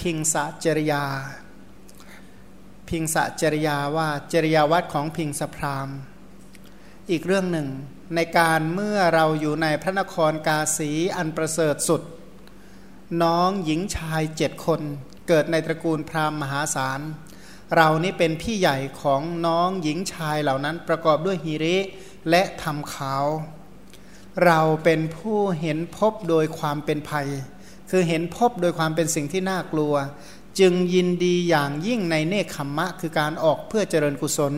พิงสะจริยา พิงสะจริยาว่าจริยาวัดของพิงสพรามอีกเรื่องหนึ่ง ในการเมื่อเราอยู่ในพระนครกาสีอันประเสริฐสุด น้องหญิงชายเจ็ดคนเกิดในตระกูลพราหมณ์มหาศาล เรานี่เป็นพี่ใหญ่ของน้องหญิงชายเหล่านั้นประกอบด้วยฮิริและทำขาว เราเป็นผู้เห็นพบโดยความเป็นภัย คือเห็นพบโดยความเป็นสิ่งที่น่ากลัว จึงยินดีอย่างยิ่งในเนคขมมะ คือการออกเพื่อเจริญกุศล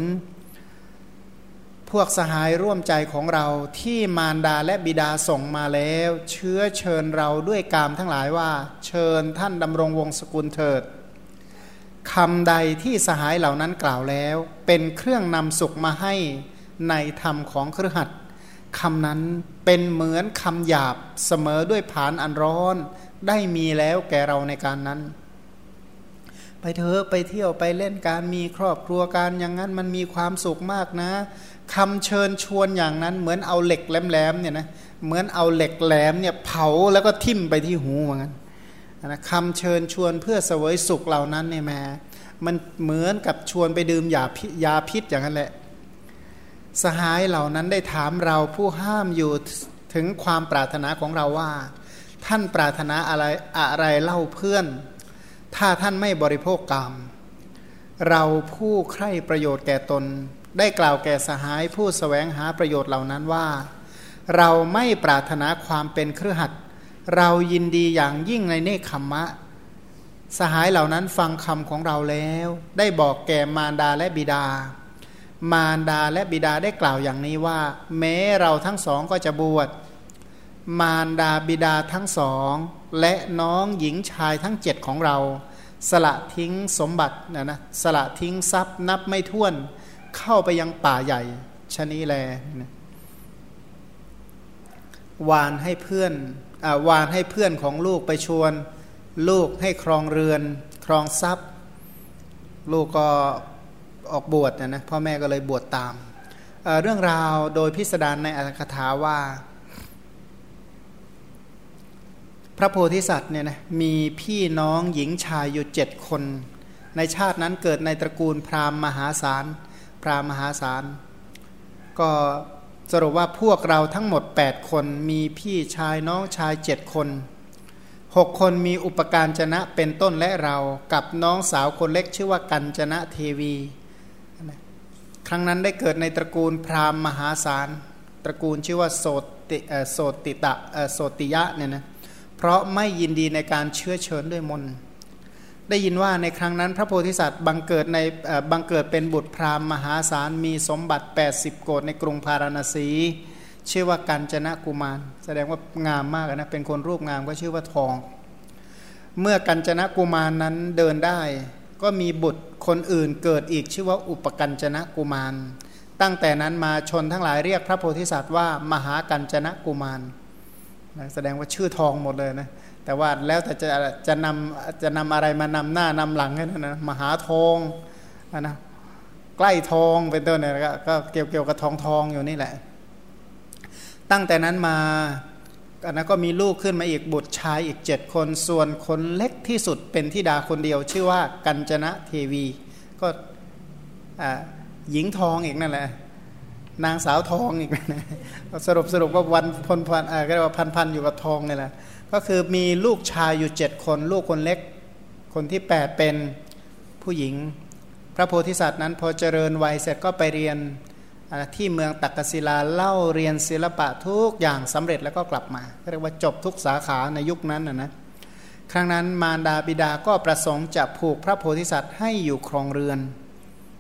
พวกสหายร่วมใจของเราที่มารดาและบิดาส่งมาแล้ว เชื้อเชิญเราด้วยกามทั้งหลายว่า เชิญท่านดำรงวงศกุลเถิดคำใดที่สหายเหล่านั้นกล่าวแล้ว เป็นเครื่องนำสุขมาให้ในธรรมของครือขัดคำนั้นเป็นเหมือนคำหยาบเสมอด้วยผานอันร้อน ได้มีแล้วแก่เราในการนั้น ไปเถอะไปเที่ยวไปเล่นการมีครอบครัวการอย่างนั้นมันมีความสุขมากนะคำเชิญชวนอย่างนั้น เหมือนเอาเหล็กแหลมๆเนี่ยนะเหมือนเอาเหล็กแหลมเนี่ยเผาแล้วก็ทิ่มไปที่หูเหมือนกันนะคำเชิญชวนเพื่อเสวยสุขเหล่านั้นเนี่ยแม่มันเหมือนกับชวนไปดื่มยาพิยาพิษอย่างนั้นแหละ สหายเหล่านั้นได้ถามเราผู้ห้ามอยู่ถึงความปรารถนาของเราว่า ท่านปรารถนาอะไรอะไรเล่าเพื่อน ถ้าท่านไม่บริโภคกรรม เราผู้ใคร่ประโยชน์แก่ตน ได้กล่าวแก่สหายผู้สแสวงหาประโยชน์เหล่านั้นว่า เราไม่ปรารถนาความเป็นเครือขัดเรายินดีอย่างยิ่งในเนคขมมะ สหายเหล่านั้นฟังคำของเราแล้ว ได้บอกแก่มารดาและบิดา มารดาและบิดาได้กล่าวอย่างนี้ว่า แม้เราทั้งสองก็จะบวช มารดาบิดาทั้งสอง และน้องหญิงชายทั้งเจ็ดของเรา สละทิ้งสมบัตินะนะสละทิ้งทรัพย์นับไม่ถ้วน เข้าไปยังป่าใหญ่ชนีแลวานให้เพื่อนอวานให้เพื่อนของลูกไปชวน ลูกให้ครองเรือน ครองทรัพย์ ลูกก็ออกบวชนะนะพ่อแม่ก็เลยบวชตามเเรื่องราวโดยพิสดารในอัตถกถาว่า พระโพธิสัตว์เนี่ยนะมีพี่น้องหญิงชายอยู่เจ็ดคน ในชาตินั้นเกิดในตระกูลพราหมณ์มหาศาล พราหมหาศาล ก็สรุปว่าพวกเราทั้งหมด 8 คนมีพี่ชายน้องชายเจ็ดคนหกคนมีอุปการจนะเป็นต้นและเรากับน้องสาวคนเล็กชื่อว่ากัญจนะเทวี ครั้งนั้นได้เกิดในตระกูลพราหมณ์มหาศาล ตระกูลชื่อว่าโสติโสติตะโสติยะเนี่ยนะ เพราะไม่ยินดีในการเชื้อเชิญด้วยมน ได้ยินว่าในครั้งนั้นพระโพธิสัตว์บังเกิดในบังเกิดเป็นบุตรพราหมณ์มหาศาลมีสมบัติ 80 โกดในกรุงพาราณสี ชื่อว่ากัญจนะกุมาร แสดงว่างามมากนะเป็นคนรูปงามก็ชื่อว่าทอง เมื่อกัญจนะกุมารนั้นเดินได้ ก็มีบุตรคนอื่นเกิดอีกชื่อว่าอุปกัญจนะกุมาร ตั้งแต่นั้นมาชนทั้งหลายเรียกพระโพธิสัตว์ว่ามหากัญจนะกุมาร แสดงว่าชื่อทองหมดเลยนะแต่ว่าแล้วแต่จะจะนำจะนำอะไรมานำหน้านำหลังให้นะมหาทองนะใกล้ทองเป็นต้นเนี่ยก็เกี่ยวเกี่ยวกับทองทองอยู่นี่แหละ ตั้งแต่นั้นมาอันนั้นก็มีลูกขึ้นมาอีกบุตรชายอีกเจ็ดคนส่วนคนเล็กที่สุดเป็นทิดาคนเดียว ชื่อว่ากัญจนะเทวี ก็หญิงทองอีกนั่นแหละ นางสาวทองอีกนะสรุปสรุปว่าวันพันพันก็เรียกว่าพันพันอยู่กับทองนี่แหละก็คือมีลูกชายอยู่เจ็ดคน ลูกคนเล็ก คนที่แปดเป็นผู้หญิง พระโพธิสัตว์นั้นพอเจริญวัยเสร็จก็ไปเรียนที่เมืองตักกศิลาเล่าเรียนศิลปะทุกอย่างสำเร็จแล้วก็กลับมาเรียกว่าจบทุกสาขาในยุคนั้นนะนะครั้งนั้นมารดาบิดาก็ประสงค์จะผูกพระโพธิสัตว์ให้อยู่ครองเรือน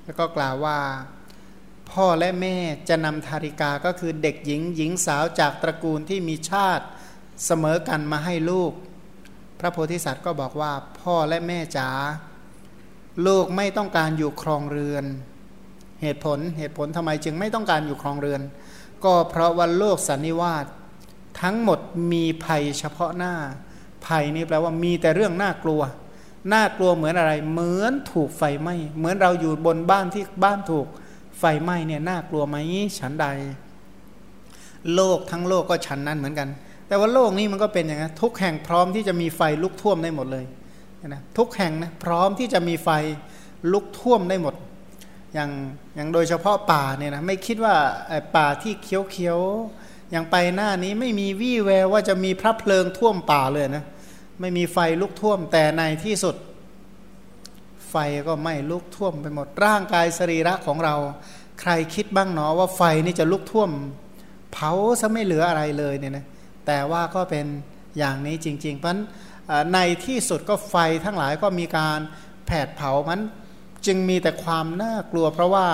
แล้วก็กล่าวว่า พ่อและแม่จะนำธาริกาก็คือเด็กหญิงหญิงสาวจากตระกูลที่มีชาติเสมอกันมาให้ลูก พระโพธิสัตว์ก็บอกว่าพ่อและแม่จ๋าลูกไม่ต้องการอยู่ครองเรือน เหตุผลเหตุผลทำไมจึงไม่ต้องการอยู่ครองเรือน ก็เพราะว่าโลกสันนิวาสทั้งหมดมีภัยเฉพาะหน้า ภัยนี่แปลว่ามีแต่เรื่องน่ากลัวน่ากลัวเหมือนอะไร เหมือนถูกไฟไหม้เหมือนเราอยู่บนบ้านที่บ้านถูก ไฟไหม้เนี่ยน่ากลัวไหมฉันใด โลกทั้งโลกก็ฉันนั้นเหมือนกัน แต่ว่าโลกนี้มันก็เป็นอย่างนั้นทุกแห่งพร้อมที่จะมีไฟลุกท่วมได้หมดเลยนะทุกแห่งนะพร้อมที่จะมีไฟลุกท่วมได้หมด อย่างอย่างโดยเฉพาะป่าเนี่ยนะไม่คิดว่าป่าที่เขียวๆอย่างไปหน้านี้ไม่มีวี่แววว่าจะมีพระเพลิงท่วมป่าเลยนะไม่มีไฟลุกท่วมแต่ในที่สุด ไฟก็ไม่ลุกท่วมไปหมดร่างกายสรีระของเรา ใครคิดบ้างเนาะว่าไฟนี่จะลุกท่วม เผาซะไม่เหลืออะไรเลยเนี่ยนะแต่ว่าก็เป็นอย่างนี้จริง ๆ เพราะในที่สุดก็ไฟทั้งหลายก็มีการแผดเผามันจึงมีแต่ความน่ากลัว เพราะว่า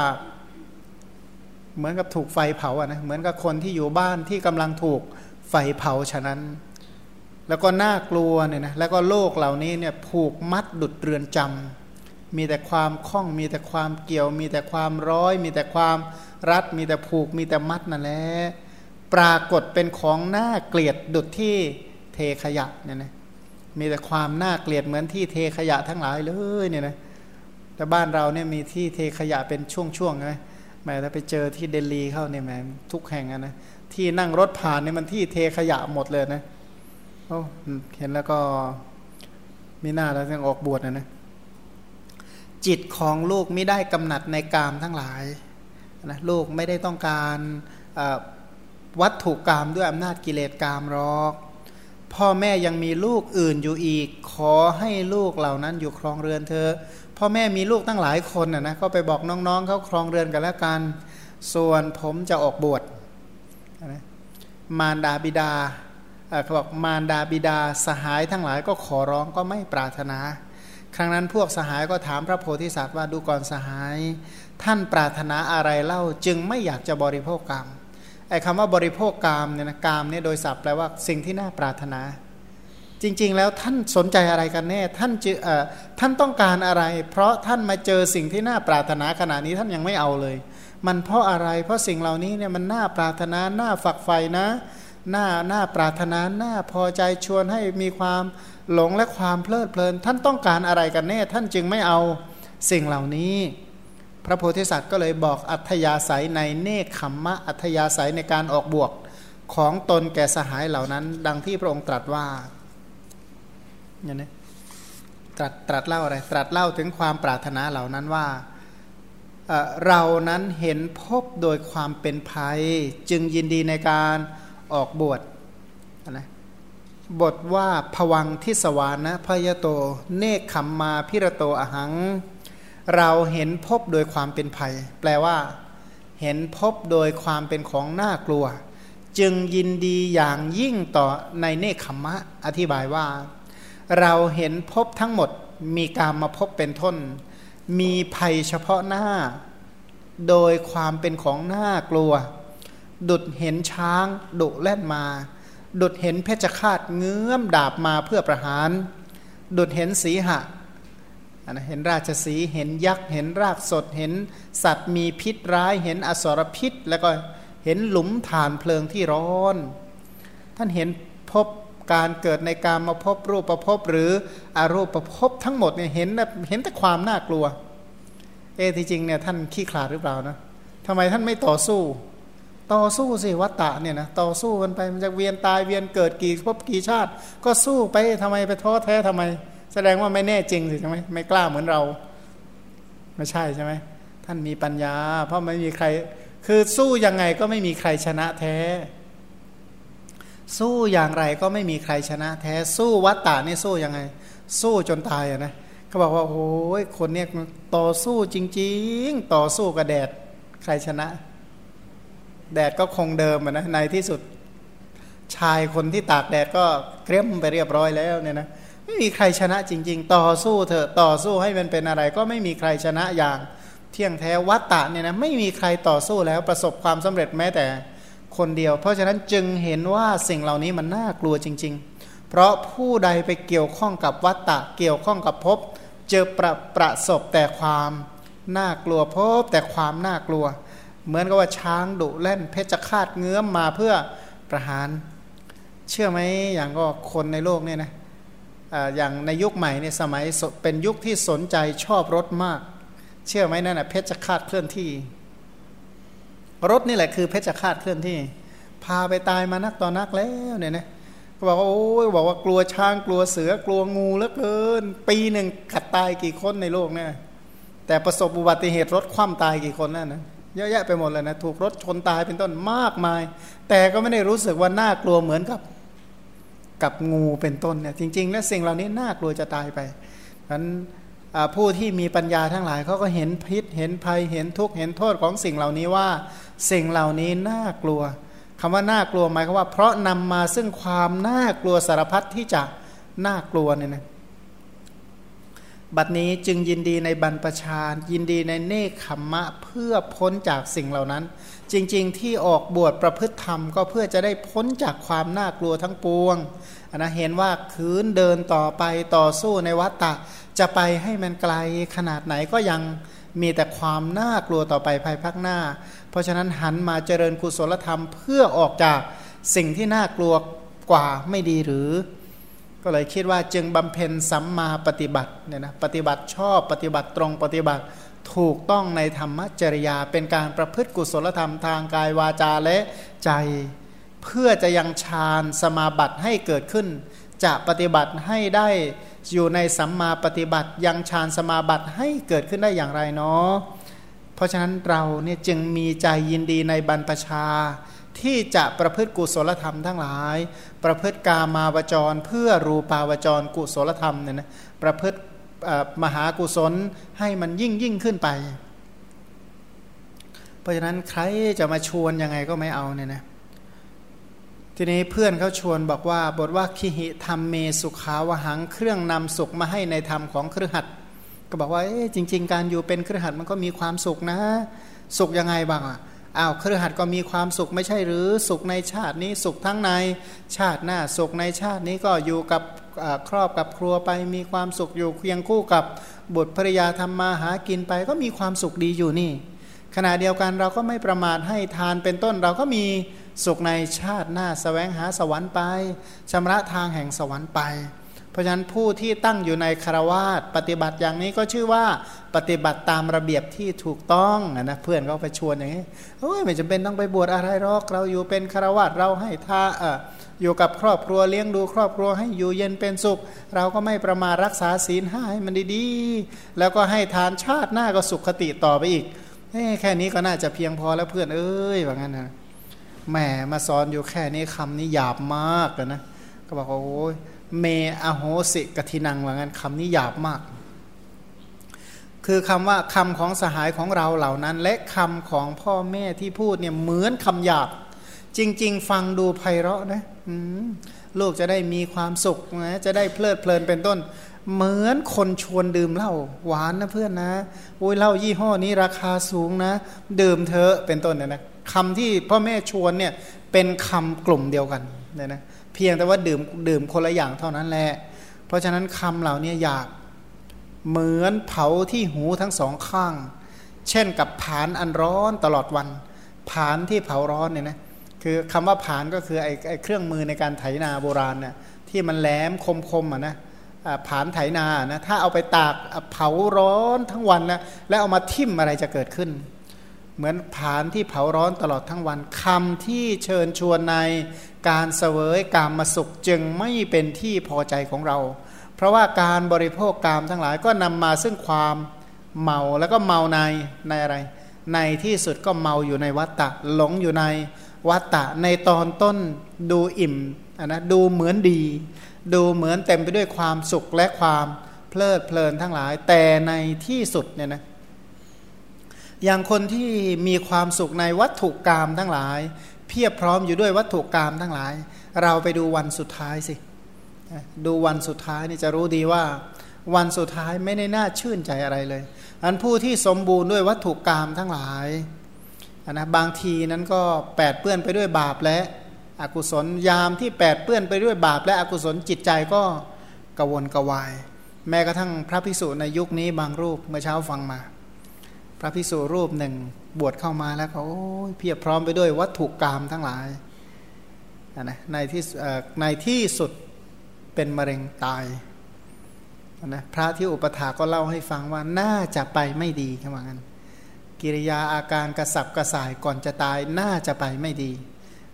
เหมือนกับถูกไฟเผาอะนะเหมือนกับคนที่อยู่บ้านที่กำลังถูกไฟเผาฉะนั้น แล้วก็น่ากลัวเนี่ยนะแล้วก็โลกเหล่านี้เนี่ยผูกมัดดุดเรือนจำ มีแต่ความคล้อง มีแต่ความเกี่ยว มีแต่ความร้อย มีแต่ความรัด มีแต่ผูก มีแต่มัดนั่นแหละปรากฏเป็นของน่าเกลียดดุดที่เทขยะเนี่ยนะมีแต่ความน่าเกลียดเหมือนที่เทขยะทั้งหลายเลยเนี่ยนะแต่บ้านเราเนี่ยมีที่เทขยะเป็นช่วงๆไงแม้ถ้าไปเจอที่เดลีเข้าเนี่ยแมทุกแห่งนะที่นั่งรถผ่านเนี่ยมันที่เทขยะหมดเลยนะโอ้เห็นแล้วก็มีหน้าแล้วยังออกบวชนะนะ จิตของลูกไม่ได้กำหนัดในกามทั้งหลายนะลูกไม่ได้ต้องการวัตถุกรรมด้วยอำนาจกิเลสกรรมหรอก พ่อแม่ยังมีลูกอื่นอยู่อีก ขอให้ลูกเหล่านั้นอยู่ครองเรือนเธอ พ่อแม่มีลูกตั้งหลายคนนะนะก็ไปบอกน้องๆเขาครองเรือนกันแล้วกัน ส่วนผมจะออกบวชนะมารดาบิดาเขาบอกมารดาบิดาสหายทั้งหลายก็ขอร้องก็ไม่ปรารถนา ครั้งนั้นพวกสหายก็ถามพระโพธิสัตว์ว่าดูก่อนสหาย ท่านปรารถนาอะไรเล่าจึงไม่อยากจะบริโภคกรรมไอ้คำว่าบริโภคกามเนี่ยนะกามเนี่ยโดยศัพท์แปลว่าสิ่งที่น่าปรารถนา จริง ๆ แล้วท่านสนใจอะไรกันแน่ท่านจะท่านต้องการอะไร เพราะท่านมาเจอสิ่งที่น่าปรารถนาขณะนี้ท่านยังไม่เอาเลย มันเพราะอะไร เพราะสิ่งเหล่านี้เนี่ยมันน่าปรารถนาน่าฝักใฝ่นะน่าน่าปรารถนาน่าพอใจชวนให้มีความ หลงและความเพลิดเพลิน ท่านต้องการอะไรกันแน่ ท่านจึงไม่เอาสิ่งเหล่านี้ พระโพธิสัตว์ก็เลยบอกอัธยาศัยในเนคขมมะอัธยาศัยในการออกบวกของตนแก่สหายเหล่านั้น ดังที่พระองค์ตรัสว่าอย่างนี้ตรัสตรัสเล่าอะไร ตรัสเล่าถึงความปรารถนาเหล่านั้นว่าเรานั้นเห็นพบโดยความเป็นภัย จึงยินดีในการออกบวชนะ บทว่าผวังทิสวานะพยโต เนคขมมาพิรโตอหัง เราเห็นพบโดยความเป็นภัย แปลว่า เห็นพบโดยความเป็นของน่ากลัว จึงยินดีอย่างยิ่งต่อในเนคขมมะ อธิบายว่า เราเห็นพบทั้งหมดมีการมาพบเป็นทนมีภัยเฉพาะหน้า โดยความเป็นของน่ากลัว ดุดเห็นช้างดุแล่นมา ดุดเห็นเพชฌฆาตเงื้อมดาบมาเพื่อประหาร ดุดเห็นสีหะนะเห็นราชสีเห็นยักษ์ เห็นรากสด เห็นสัตว์มีพิษร้าย เห็นอสรพิษ แล้วก็เห็นหลุมฐานเพลิงที่ร้อน ท่านเห็นพบการเกิดในการมาพบรูปประพบหรืออารูปประพบทั้งหมดเนี่ยเห็นเห็นแต่ความน่ากลัว เอที่จริงเนี่ยท่านขี้ขลาดหรือเปล่านะทำไมท่านไม่ต่อสู้ ต่อสู้สิวัตตะเนี่ยนะต่อสู้กันไปมันจะเวียนตายเวียนเกิดกี่พบกี่ชาติ ก็สู้ไปทำไมไปท้อแท้ทำไม แสดงว่าไม่แน่จริงสิใช่ไหมไม่กล้าเหมือนเรา ไม่ใช่ใช่ไหมท่านมีปัญญา เพราะไม่มีใคร คือสู้ยังไงก็ไม่มีใครชนะแท้ สู้อย่างไรก็ไม่มีใครชนะแท้ สู้วัตตานี่สู้ยังไง สู้จนตายอะนะเขาบอกว่าโอ้ยคนเนี้ยต่อสู้จริง ๆ ต่อสู้กับแดดใครชนะ แดดก็คงเดิมนะในที่สุดชายคนที่ตากแดดก็เครียมไปเรียบร้อยแล้วเนี่ยนะไม่มีใครชนะจริง ๆ ต่อสู้เถอะต่อสู้ให้มันเป็นอะไร ก็ไม่มีใครชนะอย่างเที่ยงแท้วัตตะเนี่ยนะไม่มีใครต่อสู้แล้วประสบความสำเร็จแม้แต่คนเดียว เพราะฉะนั้นจึงเห็นว่าสิ่งเหล่านี้มันน่ากลัวจริง ๆ เพราะผู้ใดไปเกี่ยวข้องกับวัตตะ เกี่ยวข้องกับภพเจอประประสบแต่ความน่ากลัวพบแต่ความน่ากลัว เหมือนกับว่าช้างดุเล่นเพชฌฆาตเงื้อมมาเพื่อประหาร เชื่อไหมอย่างก็คนในโลกเนี่ยนะอย่างในยุคใหม่เนี่ยสมัยเป็นยุคที่สนใจชอบรถมาก เชื่อไหมนั่นนะเพชฌฆาตเคลื่อนที่ รถนี่แหละคือเพชฌฆาตเคลื่อนที่ พาไปตายมานักต่อนักแล้วเนี่ยนะก็บอกว่าโอ้ยบอกว่ากลัวช้างกลัวเสือกลัวงูเหลือเกิน ปีหนึ่งขัดตายกี่คนในโลกเนี่ยแต่ประสบอุบัติเหตุรถคว่ำตายกี่คนนั่นนะ เยอะแยะไปหมดเลยนะถูกรถชนตายเป็นต้นมากมาย แต่ก็ไม่ได้รู้สึกว่าน่ากลัวเหมือนกับกับงูเป็นต้นเนี่ยจริง ๆ แล้วสิ่งเหล่านี้น่ากลัวจะตายไปฉะนั้นผู้ที่มีปัญญาทั้งหลายเขาก็เห็นพิษเห็นภัยเห็นทุกข์เห็นโทษของสิ่งเหล่านี้ว่า สิ่งเหล่านี้น่ากลัวคำว่าน่ากลัวหมายความว่า เพราะนำมาซึ่งความน่ากลัวสารพัดที่จะน่ากลัวเนี่ยนะ บัดนี้จึงยินดีในบรรพชา ยินดีในเนคขมมะเพื่อพ้นจากสิ่งเหล่านั้น จริงๆ ที่ออกบวชประพฤติธรรมก็เพื่อจะได้พ้นจากความน่ากลัวทั้งปวงนะเห็นว่าคืนเดินต่อไปต่อสู้ในวัฏฏะจะไปให้มันไกลขนาดไหนก็ยังมีแต่ความน่ากลัวต่อไปภายภาคหน้า เพราะฉะนั้นหันมาเจริญกุศลธรรมเพื่อออกจากสิ่งที่น่ากลัวกว่าไม่ดีหรือ ก็เลยคิดว่าจึงบำเพ็ญสัมมาปฏิบัติเนี่ยนะปฏิบัติชอบปฏิบัติตรงปฏิบัติถูกต้องในธรรมจริยา เป็นการประพฤติกุศลธรรมทางกายวาจาและใจ เพื่อจะยังฌานสมาบัติให้เกิดขึ้น จะปฏิบัติให้ได้อยู่ในสัมมาปฏิบัติ ยังฌานสมาบัติให้เกิดขึ้นได้อย่างไรเนาะเพราะฉะนั้นเราเนี่ยจึงมีใจยินดีในบรรพชา ที่จะประพฤติกุศลธรรมทั้งหลาย ประพฤติกามาวจร เพื่อรูปาวจรกุศลธรรมเนี่ยนะประพฤติมหากุศลให้มันยิ่งยิ่งขึ้นไป เพราะฉะนั้นใครจะมาชวนยังไงก็ไม่เอาเนี่ยนะทีนี้เพื่อนเขาชวนบอกว่าบทว่าคิหิธรรมเมสุขาวหังเครื่องนำสุขมาให้ในธรรมของเครือขัดก็บอกว่าจริง ๆ การอยู่เป็นเครือขัดมันก็มีความสุขนะ สุขยังไงบ้างอะ อ้าวเครือขัดก็มีความสุขไม่ใช่หรือสุขในชาตินี้สุขทั้งในชาติหน้าสุขในชาตินี้ก็อยู่กับครอบกับครัวไปมีความสุขอยู่เคียงคู่กับบุตรภริยาทำมาหากินไปก็มีความสุขดีอยู่นี่ ขณะเดียวกันเราก็ไม่ประมาทให้ทานเป็นต้นเราก็มีสุขในชาติหน้าสแสวงหาสวรรค์ไปชำระทางแห่งสวรรค์ไป เพราะฉะนั้นผู้ที่ตั้งอยู่ในคารวาสปฏิบัติอย่างนี้ก็ชื่อว่าปฏิบัติตามระเบียบที่ถูกต้องนะเพื่อนเขาไปชวนอย่างนี้เฮ้ยไม่จำเป็นต้องไปบวชอะไรหรอกเราอยู่เป็นคารวาสเราให้ท่าเอออยู่กับครอบครัวเลี้ยงดูครอบครัวให้อยู่เย็นเป็นสุข เราก็ไม่ประมารักษาศีลห้าให้มันดีๆ แล้วก็ให้ทานชาติหน้าก็สุขคติต่อไปอีกแค่นี้ก็น่าจะเพียงพอแล้วเพื่อนเอ้ยว่างั้นนะแหมมาสอนอยู่แค่นี้คำนี้หยาบมากนะก็บอกว่าโอ้ย เมอโหสิกทินังว่างั้นคำนี้หยาบมาก คือคำว่าคำของสหายของเราเหล่านั้น และคำของพ่อแม่ที่พูดเนี่ยเหมือนคำหยาบ จริง ๆ ฟังดูไพเราะนะลูกจะได้มีความสุขนะจะได้เพลิดเพลินเป็นต้น เหมือนคนชวนดื่มเหล้าหวานนะเพื่อนนะโอ้ยเหล้ายี่ห้อนี้ราคาสูงนะ ดื่มเถอะเป็นต้นเนี่ยนะคำที่พ่อแม่ชวนเนี่ยเป็นคำกลุ่มเดียวกันเนี่ยนะ พียงแต่ว่าดื่มดื่มคนละอย่างเท่านั้นแหละ เพราะฉะนั้นคำเหล่านี้อยากเหมือนเผาที่หูทั้งสองข้าง เช่นกับผานอันร้อนตลอดวัน ผานที่เผาร้อนเนี่ยนะคือคำว่าผานก็คือไอ้ไอเครื่องมือในการไถนาโบราณเนี่ยที่มันแหลมคมๆอะนะผานไถนานะถ้าเอาไปตากเผาร้อนทั้งวันนะแล้วเอามาทิ่มอะไรจะเกิดขึ้น เหมือนผานที่เผาร้อนตลอดทั้งวันคำที่เชิญชวนในการเสวยกามมาสุขจึงไม่เป็นที่พอใจของเรา เพราะว่าการบริโภคกามทั้งหลายก็นำมาซึ่งความเมาแล้วก็เมาในในอะไร ในที่สุดก็เมาอยู่ในวัตตะหลงอยู่ในวัตตะในตอนต้นดูอิ่มนนะดูเหมือนดี ดูเหมือนเต็มไปด้วยความสุขและความเพลิดเพลินทั้งหลาย แต่ในที่สุดเนี่ยนะ อย่างคนที่มีความสุขในวัตถุกรรมทั้งหลาย เพียบพร้อมอยู่ด้วยวัตถุกรรมทั้งหลาย เราไปดูวันสุดท้ายสิ ดูวันสุดท้ายนี่จะรู้ดีว่า วันสุดท้ายไม่ได้น่าชื่นใจอะไรเลยอันผู้ที่สมบูรณ์ด้วยวัตถุกรรมทั้งหลายนะบางทีนั้นก็แปดเปื้อนไปด้วยบาปและอกุศลยามที่แปดเปื้อนไปด้วยบาปและอกุศลจิตใจก็กวนกวาย แม้กระทั่งพระภิกษุในยุคนี้บางรูปเมื่อเช้าฟังมา พระพิสุรูปหนึ่งบวชเข้ามาแล้วเขาเพียบพร้อมไปด้วยวัตถุกรรมทั้งหลายนะในที่ในที่สุดเป็นมะเร็งตายนะพระที่อุปถาก็เล่าให้ฟังว่าน่าจะไปไม่ดีคำว่างั้น กิริยาอาการกระสับกระส่ายก่อนจะตายน่าจะไปไม่ดี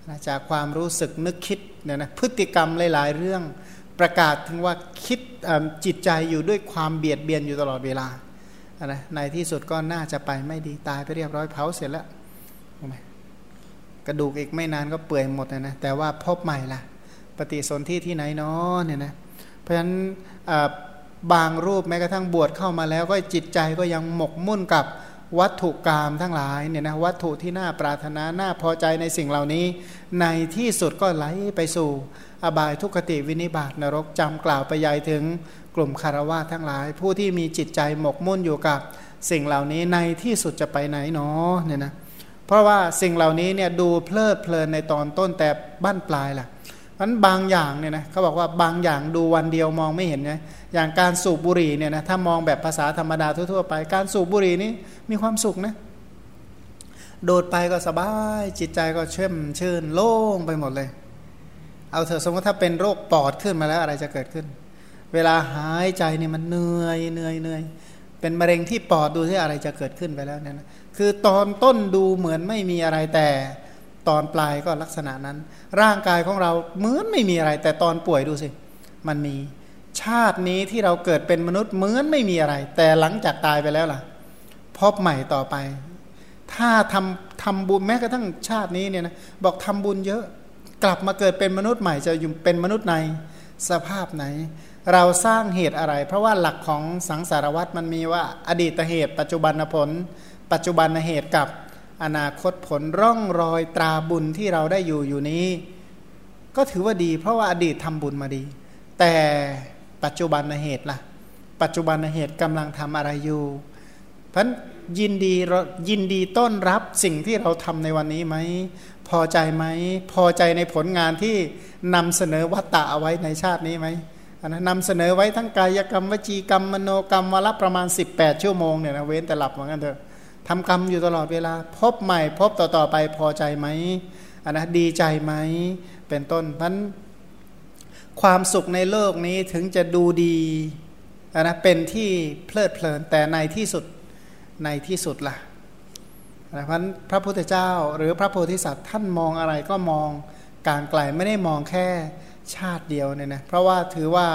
นะจากความรู้สึกนึกคิดเนี่ยนะพฤติกรรมหลายๆเรื่องประกาศถึงว่าคิดจิตใจอยู่ด้วยความเบียดเบียนอยู่ตลอดเวลา นะในที่สุดก็น่าจะไปไม่ดีตายไปเรียบร้อยเผาเสร็จแล้วกระดูกอีกไม่นานก็เปื่อยหมดนะแต่ว่าพบใหม่ละปฏิสนธิที่ไหนเนาะเนี่ยนะเพราะฉะนั้นบางรูปแม้กระทั่งบวชเข้ามาแล้วก็จิตใจก็ยังหมกมุ่นกับวัตถุกรรมทั้งหลายเนี่ยนะวัตถุที่น่าปรารถนาน่าพอใจในสิ่งเหล่านี้ ในที่สุดก็ไหลไปสู่ อบายทุกขติวินิบาตนรกจำกล่าวไปยายถึง กลุ่มคารวะทั้งหลาย ผู้ที่มีจิตใจหมกมุ่นอยู่กับสิ่งเหล่านี้ในที่สุดจะไปไหนเนาะเนี่ยนะเพราะว่าสิ่งเหล่านี้เนี่ยดูเพลิดเพลินในตอนต้นแต่บ้านปลายล่ะมันบางอย่างเนี่ยนะเขาบอกว่าบางอย่างดูวันเดียวมองไม่เห็นไงอย่างการสูบบุหรี่เนี่ยนะถ้ามองแบบภาษาธรรมดาทั่วๆไป การสูบบุหรี่นี้มีความสุขนะโดดไปก็สบาย จิตใจก็เชื่อมชื่น โล่งไปหมดเลย เอาเถอะสมมติถ้าเป็นโรคปอดขึ้นมาแล้วอะไรจะเกิดขึ้น เวลาหายใจเนี่ยมันเหนื่อยเหนื่อยเหนื่อยเป็นมะเร็งที่ปอดดูที่อะไรจะเกิดขึ้นไปแล้วเนี่ยนะคือตอนต้นดูเหมือนไม่มีอะไรแต่ตอนปลายก็ลักษณะนั้น ร่างกายของเราเหมือนไม่มีอะไร แต่ตอนป่วยดูสิมันมี ชาตินี้ที่เราเกิดเป็นมนุษย์เหมือนไม่มีอะไร แต่หลังจากตายไปแล้วล่ะ พบใหม่ต่อไป ถ้าทำทำบุญแม้กระทั่งชาตินี้เนี่ยนะบอกทำบุญเยอะกลับมาเกิดเป็นมนุษย์ใหม่จะอยู่เป็นมนุษย์ในสภาพไหน เราสร้างเหตุอะไร เพราะว่าหลักของสังสารวัตรมันมีว่า อดีตเหตุ ปัจจุบันผล ปัจจุบันเหตุกับอนาคตผลร่องรอยตราบุญที่เราได้อยู่อยู่นี้ ก็ถือว่าดี เพราะว่าอดีตทำบุญมาดี แต่ปัจจุบันเหตุละ่ะ ปัจจุบันเหตุกำลังทำอะไรอยู่ เพราะยินดียินดีต้อนรับสิ่งที่เราทำในวันนี้ไหมพอใจไหมพอใจในผลงานที่นำเสนอวัตตะเอาไว้ในชาตินี้ไหม นะนำเสนอไว้ทั้งกายกรรมวจีกรรมมโนกรรมวันละประมาณ 18 ชั่วโมงเนี่ยนะเว้นแต่หลับเหมือนกันเถอะทำกรรมอยู่ตลอดเวลา พบใหม่ พบต่อๆไปพอใจไหมนนะดีใจไหมเป็นต้นพันความสุขในโลกนี้ถึงจะดูดีนนะเป็นที่เพลิดเพลินแต่ในที่สุดในที่สุดละ่ะเพราะพระพุทธเจ้าหรือพระโพธิสัตว์ท่านมองอะไรก็มองการไกลไม่ได้มองแค่ ชาติเดียวเนี่ยนะเพราะว่าถือว่า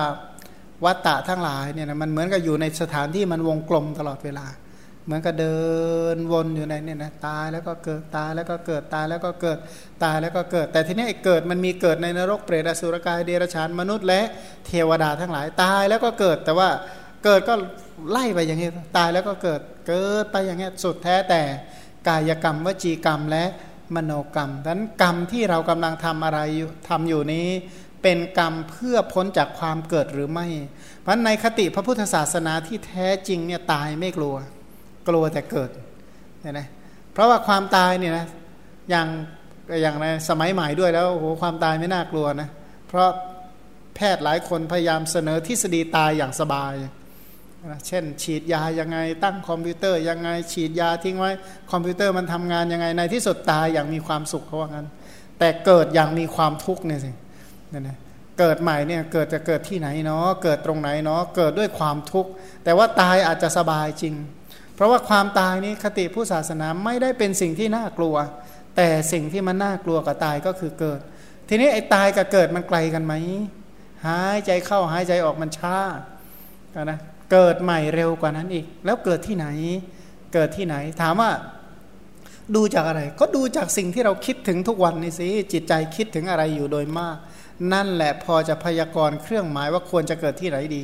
วัตตะทั้งหลายเนี่ยนะมันเหมือนกับอยู่ในสถานที่มันวงกลมตลอดเวลา เหมือนกับเดินวนอยู่ในเนี่ยนะตายแล้วก็เกิดตายแล้วก็เกิดตายแล้วก็เกิดตายแล้วก็เกิด แต่ทีนี้เกิดมันมีเกิดในนรกเปรตอสุรกายเดรัจฉานมนุษย์และเทวดาทั้งหลายตายแล้วก็เกิดแต่ว่าเกิดก็ไล่ไปอย่างนี้ตายแล้วก็เกิดเกิดไปอย่างนี้สุดแท้แต่กายกรรมวจีกรรมและมโนกรรมดังนั้นกรรมที่เรากำลังทำอะไรทำอยู่นี้ เป็นกรรมเพื่อพ้นจากความเกิดหรือไม่ เพราะในคติพระพุทธศาสนาที่แท้จริงเนี่ยตายไม่กลัว กลัวแต่เกิดเนี่ยนะเพราะว่าความตายเนี่ยนะอย่างอย่างในสมัยใหม่ด้วยแล้วโอ้โหความตายไม่น่ากลัวนะเพราะแพทย์หลายคนพยายามเสนอทฤษฎีตายอย่างสบายนะเช่น ฉีดยายังไงตั้งคอมพิวเตอร์ยังไง ฉีดยาทิ้งไว้ คอมพิวเตอร์มันทำงานยังไงในที่สุดตายอย่างมีความสุขเขาว่างั้น แต่เกิดอย่างมีความทุกข์เนี่ยสิ เนี่ยนะเกิดใหม่เนี่ยเกิดจะเกิดที่ไหนเนาะเกิดตรงไหนเนาะเกิดด้วยความทุกข์ แต่ว่าตายอาจจะสบายจริง เพราะว่าความตายนี้คติพุทธศาสนาไม่ได้เป็นสิ่งที่น่ากลัว แต่สิ่งที่มันน่ากลัวกับตายก็คือเกิด ทีนี้ไอ้ตายกับเกิดมันไกลกันไหมหายใจเข้าหายใจออกมันช้านะเกิดใหม่เร็วกว่านั้นอีก แล้วเกิดที่ไหน เกิดที่ไหน ถามว่าดูจากอะไร ก็ดูจากสิ่งที่เราคิดถึงทุกวันนี่สิจิตใจคิดถึงอะไรอยู่โดยมาก นั่นแหละพอจะพยากรณ์เครื่องหมายว่าควรจะเกิดที่ไหนดี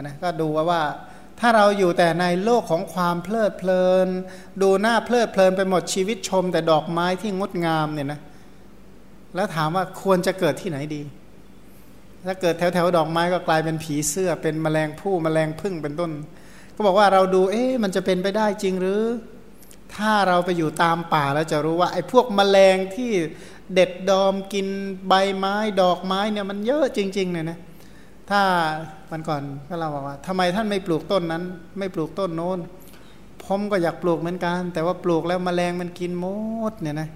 นะก็ดูว่าว่า ถ้าเราอยู่แต่ในโลกของความเพลิดเพลิน ดูหน้าเพลิดเพลินไปหมดชีวิตชม แต่ดอกไม้ที่งดงามเนี่ยนะแล้วถามว่าควรจะเกิดที่ไหนดี ถ้าเกิดแถวแถวดอกไม้ก็กลายเป็นผีเสื้อ เป็นแมลงผู้แมลงพึ่งเป็นต้น ก็บอกว่าเราดูเอ๊ะมันจะเป็นไปได้จริงหรือ ถ้าเราไปอยู่ตามป่าแล้วจะรู้ว่าไอ้พวกแมลงที่ เด็ดดอมกินใบไม้ดอกไม้เนี่ยมันเยอะจริงๆเนี่ยนะถ้ามันก่อนก็เราบอกว่าทำไมท่านไม่ปลูกต้นนั้น ไม่ปลูกต้นโน้นผมก็อยากปลูกเหมือนกัน แต่ว่าปลูกแล้วมแมลงมันกินหมดเนี่ยนะ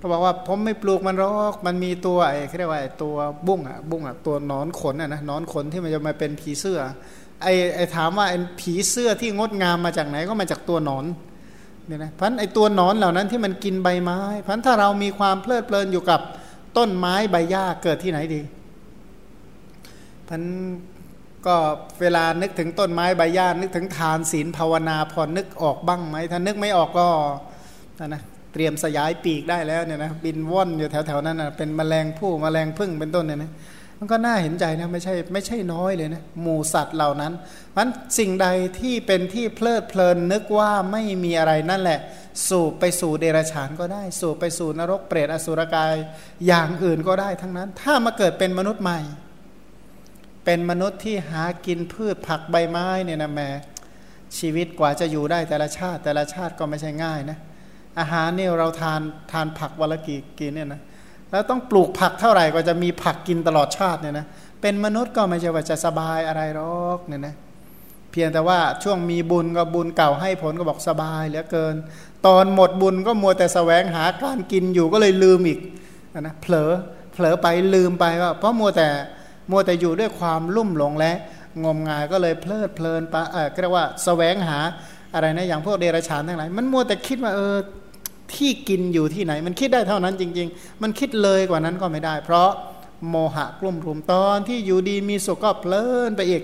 ก็บอกว่าผมไม่ปลูกมันรอกมันมีตัวไอ้เขาเรียกว่าตัวบุ้งอะบุ้งอะตัวนอนขนอะนะนอนขนที่มันจะมาเป็นผีเสื้อไอ้ไอ้ถามว่าไอ้ผีเสื้อที่งดงามมาจากไหนก็มาจากตัวนอน เนี่ยนะพันไอตัวหนอนเหล่านั้นที่มันกินใบไม้ พันถ้าเรามีความเพลิดเพลินอยู่กับต้นไม้ใบหญ้าเกิดที่ไหนดีพันก็เวลานึกถึงต้นไม้ใบหญ้านึกถึงทานศีลภาวนาพอนึกออกบ้างไหมถ้านึกไม่ออกก็นะเตรียมสยายปีกได้แล้วเนี่ยนะบินว่อนอยู่แถวๆนั้นนะเป็นแมลงผู้แมลงพึ่งเป็นต้นเนี่ยนะ มันก็น่าเห็นใจนะไม่ใช่ไม่ใช่น้อยเลยนะหมูสัตว์เหล่านั้นมันสิ่งใดที่เป็นที่เพลิดเพลินนึกว่าไม่มีอะไรนั่นแหละ สู่ไปสู่เดรัจฉานก็ได้ สู่ไปสู่นรกเปรตอสุรกายอย่างอื่นก็ได้ทั้งนั้น ถ้ามาเกิดเป็นมนุษย์ใหม่ เป็นมนุษย์ที่หากินพืชผักใบไม้เนี่ยนะแม่ชีวิตกว่าจะอยู่ได้แต่ละชาติ แต่ละชาติก็ไม่ใช่ง่ายนะอาหารเนี่ยเราทานทานผักวันละกี่กินเนี่ยนะ แล้วต้องปลูกผักเท่าไหร่ก็จะมีผักกินตลอดชาติเนี่ยนะเป็นมนุษย์ก็ไม่ใช่ว่าจะสบายอะไรหรอกเนี่ยนะเพียงแต่ว่าช่วงมีบุญก็บุญเก่าให้ผลก็บอกสบายเหลือเกิน ตอนหมดบุญก็มัวแต่สแสวงหาการกินอยู่ก็เลยลืมอีกนะเผลอเผลอไปลืมไปว่า เพราะมัวแต่มัวแต่อยู่ด้วยความลุ่มหลงและงมงายก็เลยเพลิดเพลินไปเออเรียกว่าสแสวงหาอะไรนะอย่างพวกเดรัจฉานทั้งหลายมันมัวแต่คิดว่าเออ ที่กินอยู่ที่ไหน มันคิดได้เท่านั้นจริง ๆ มันคิดเลยกว่านั้นก็ไม่ได้ เพราะโมหะกลุ่มรุมตอนที่อยู่ดีมีสุขก็เพลินไปอีก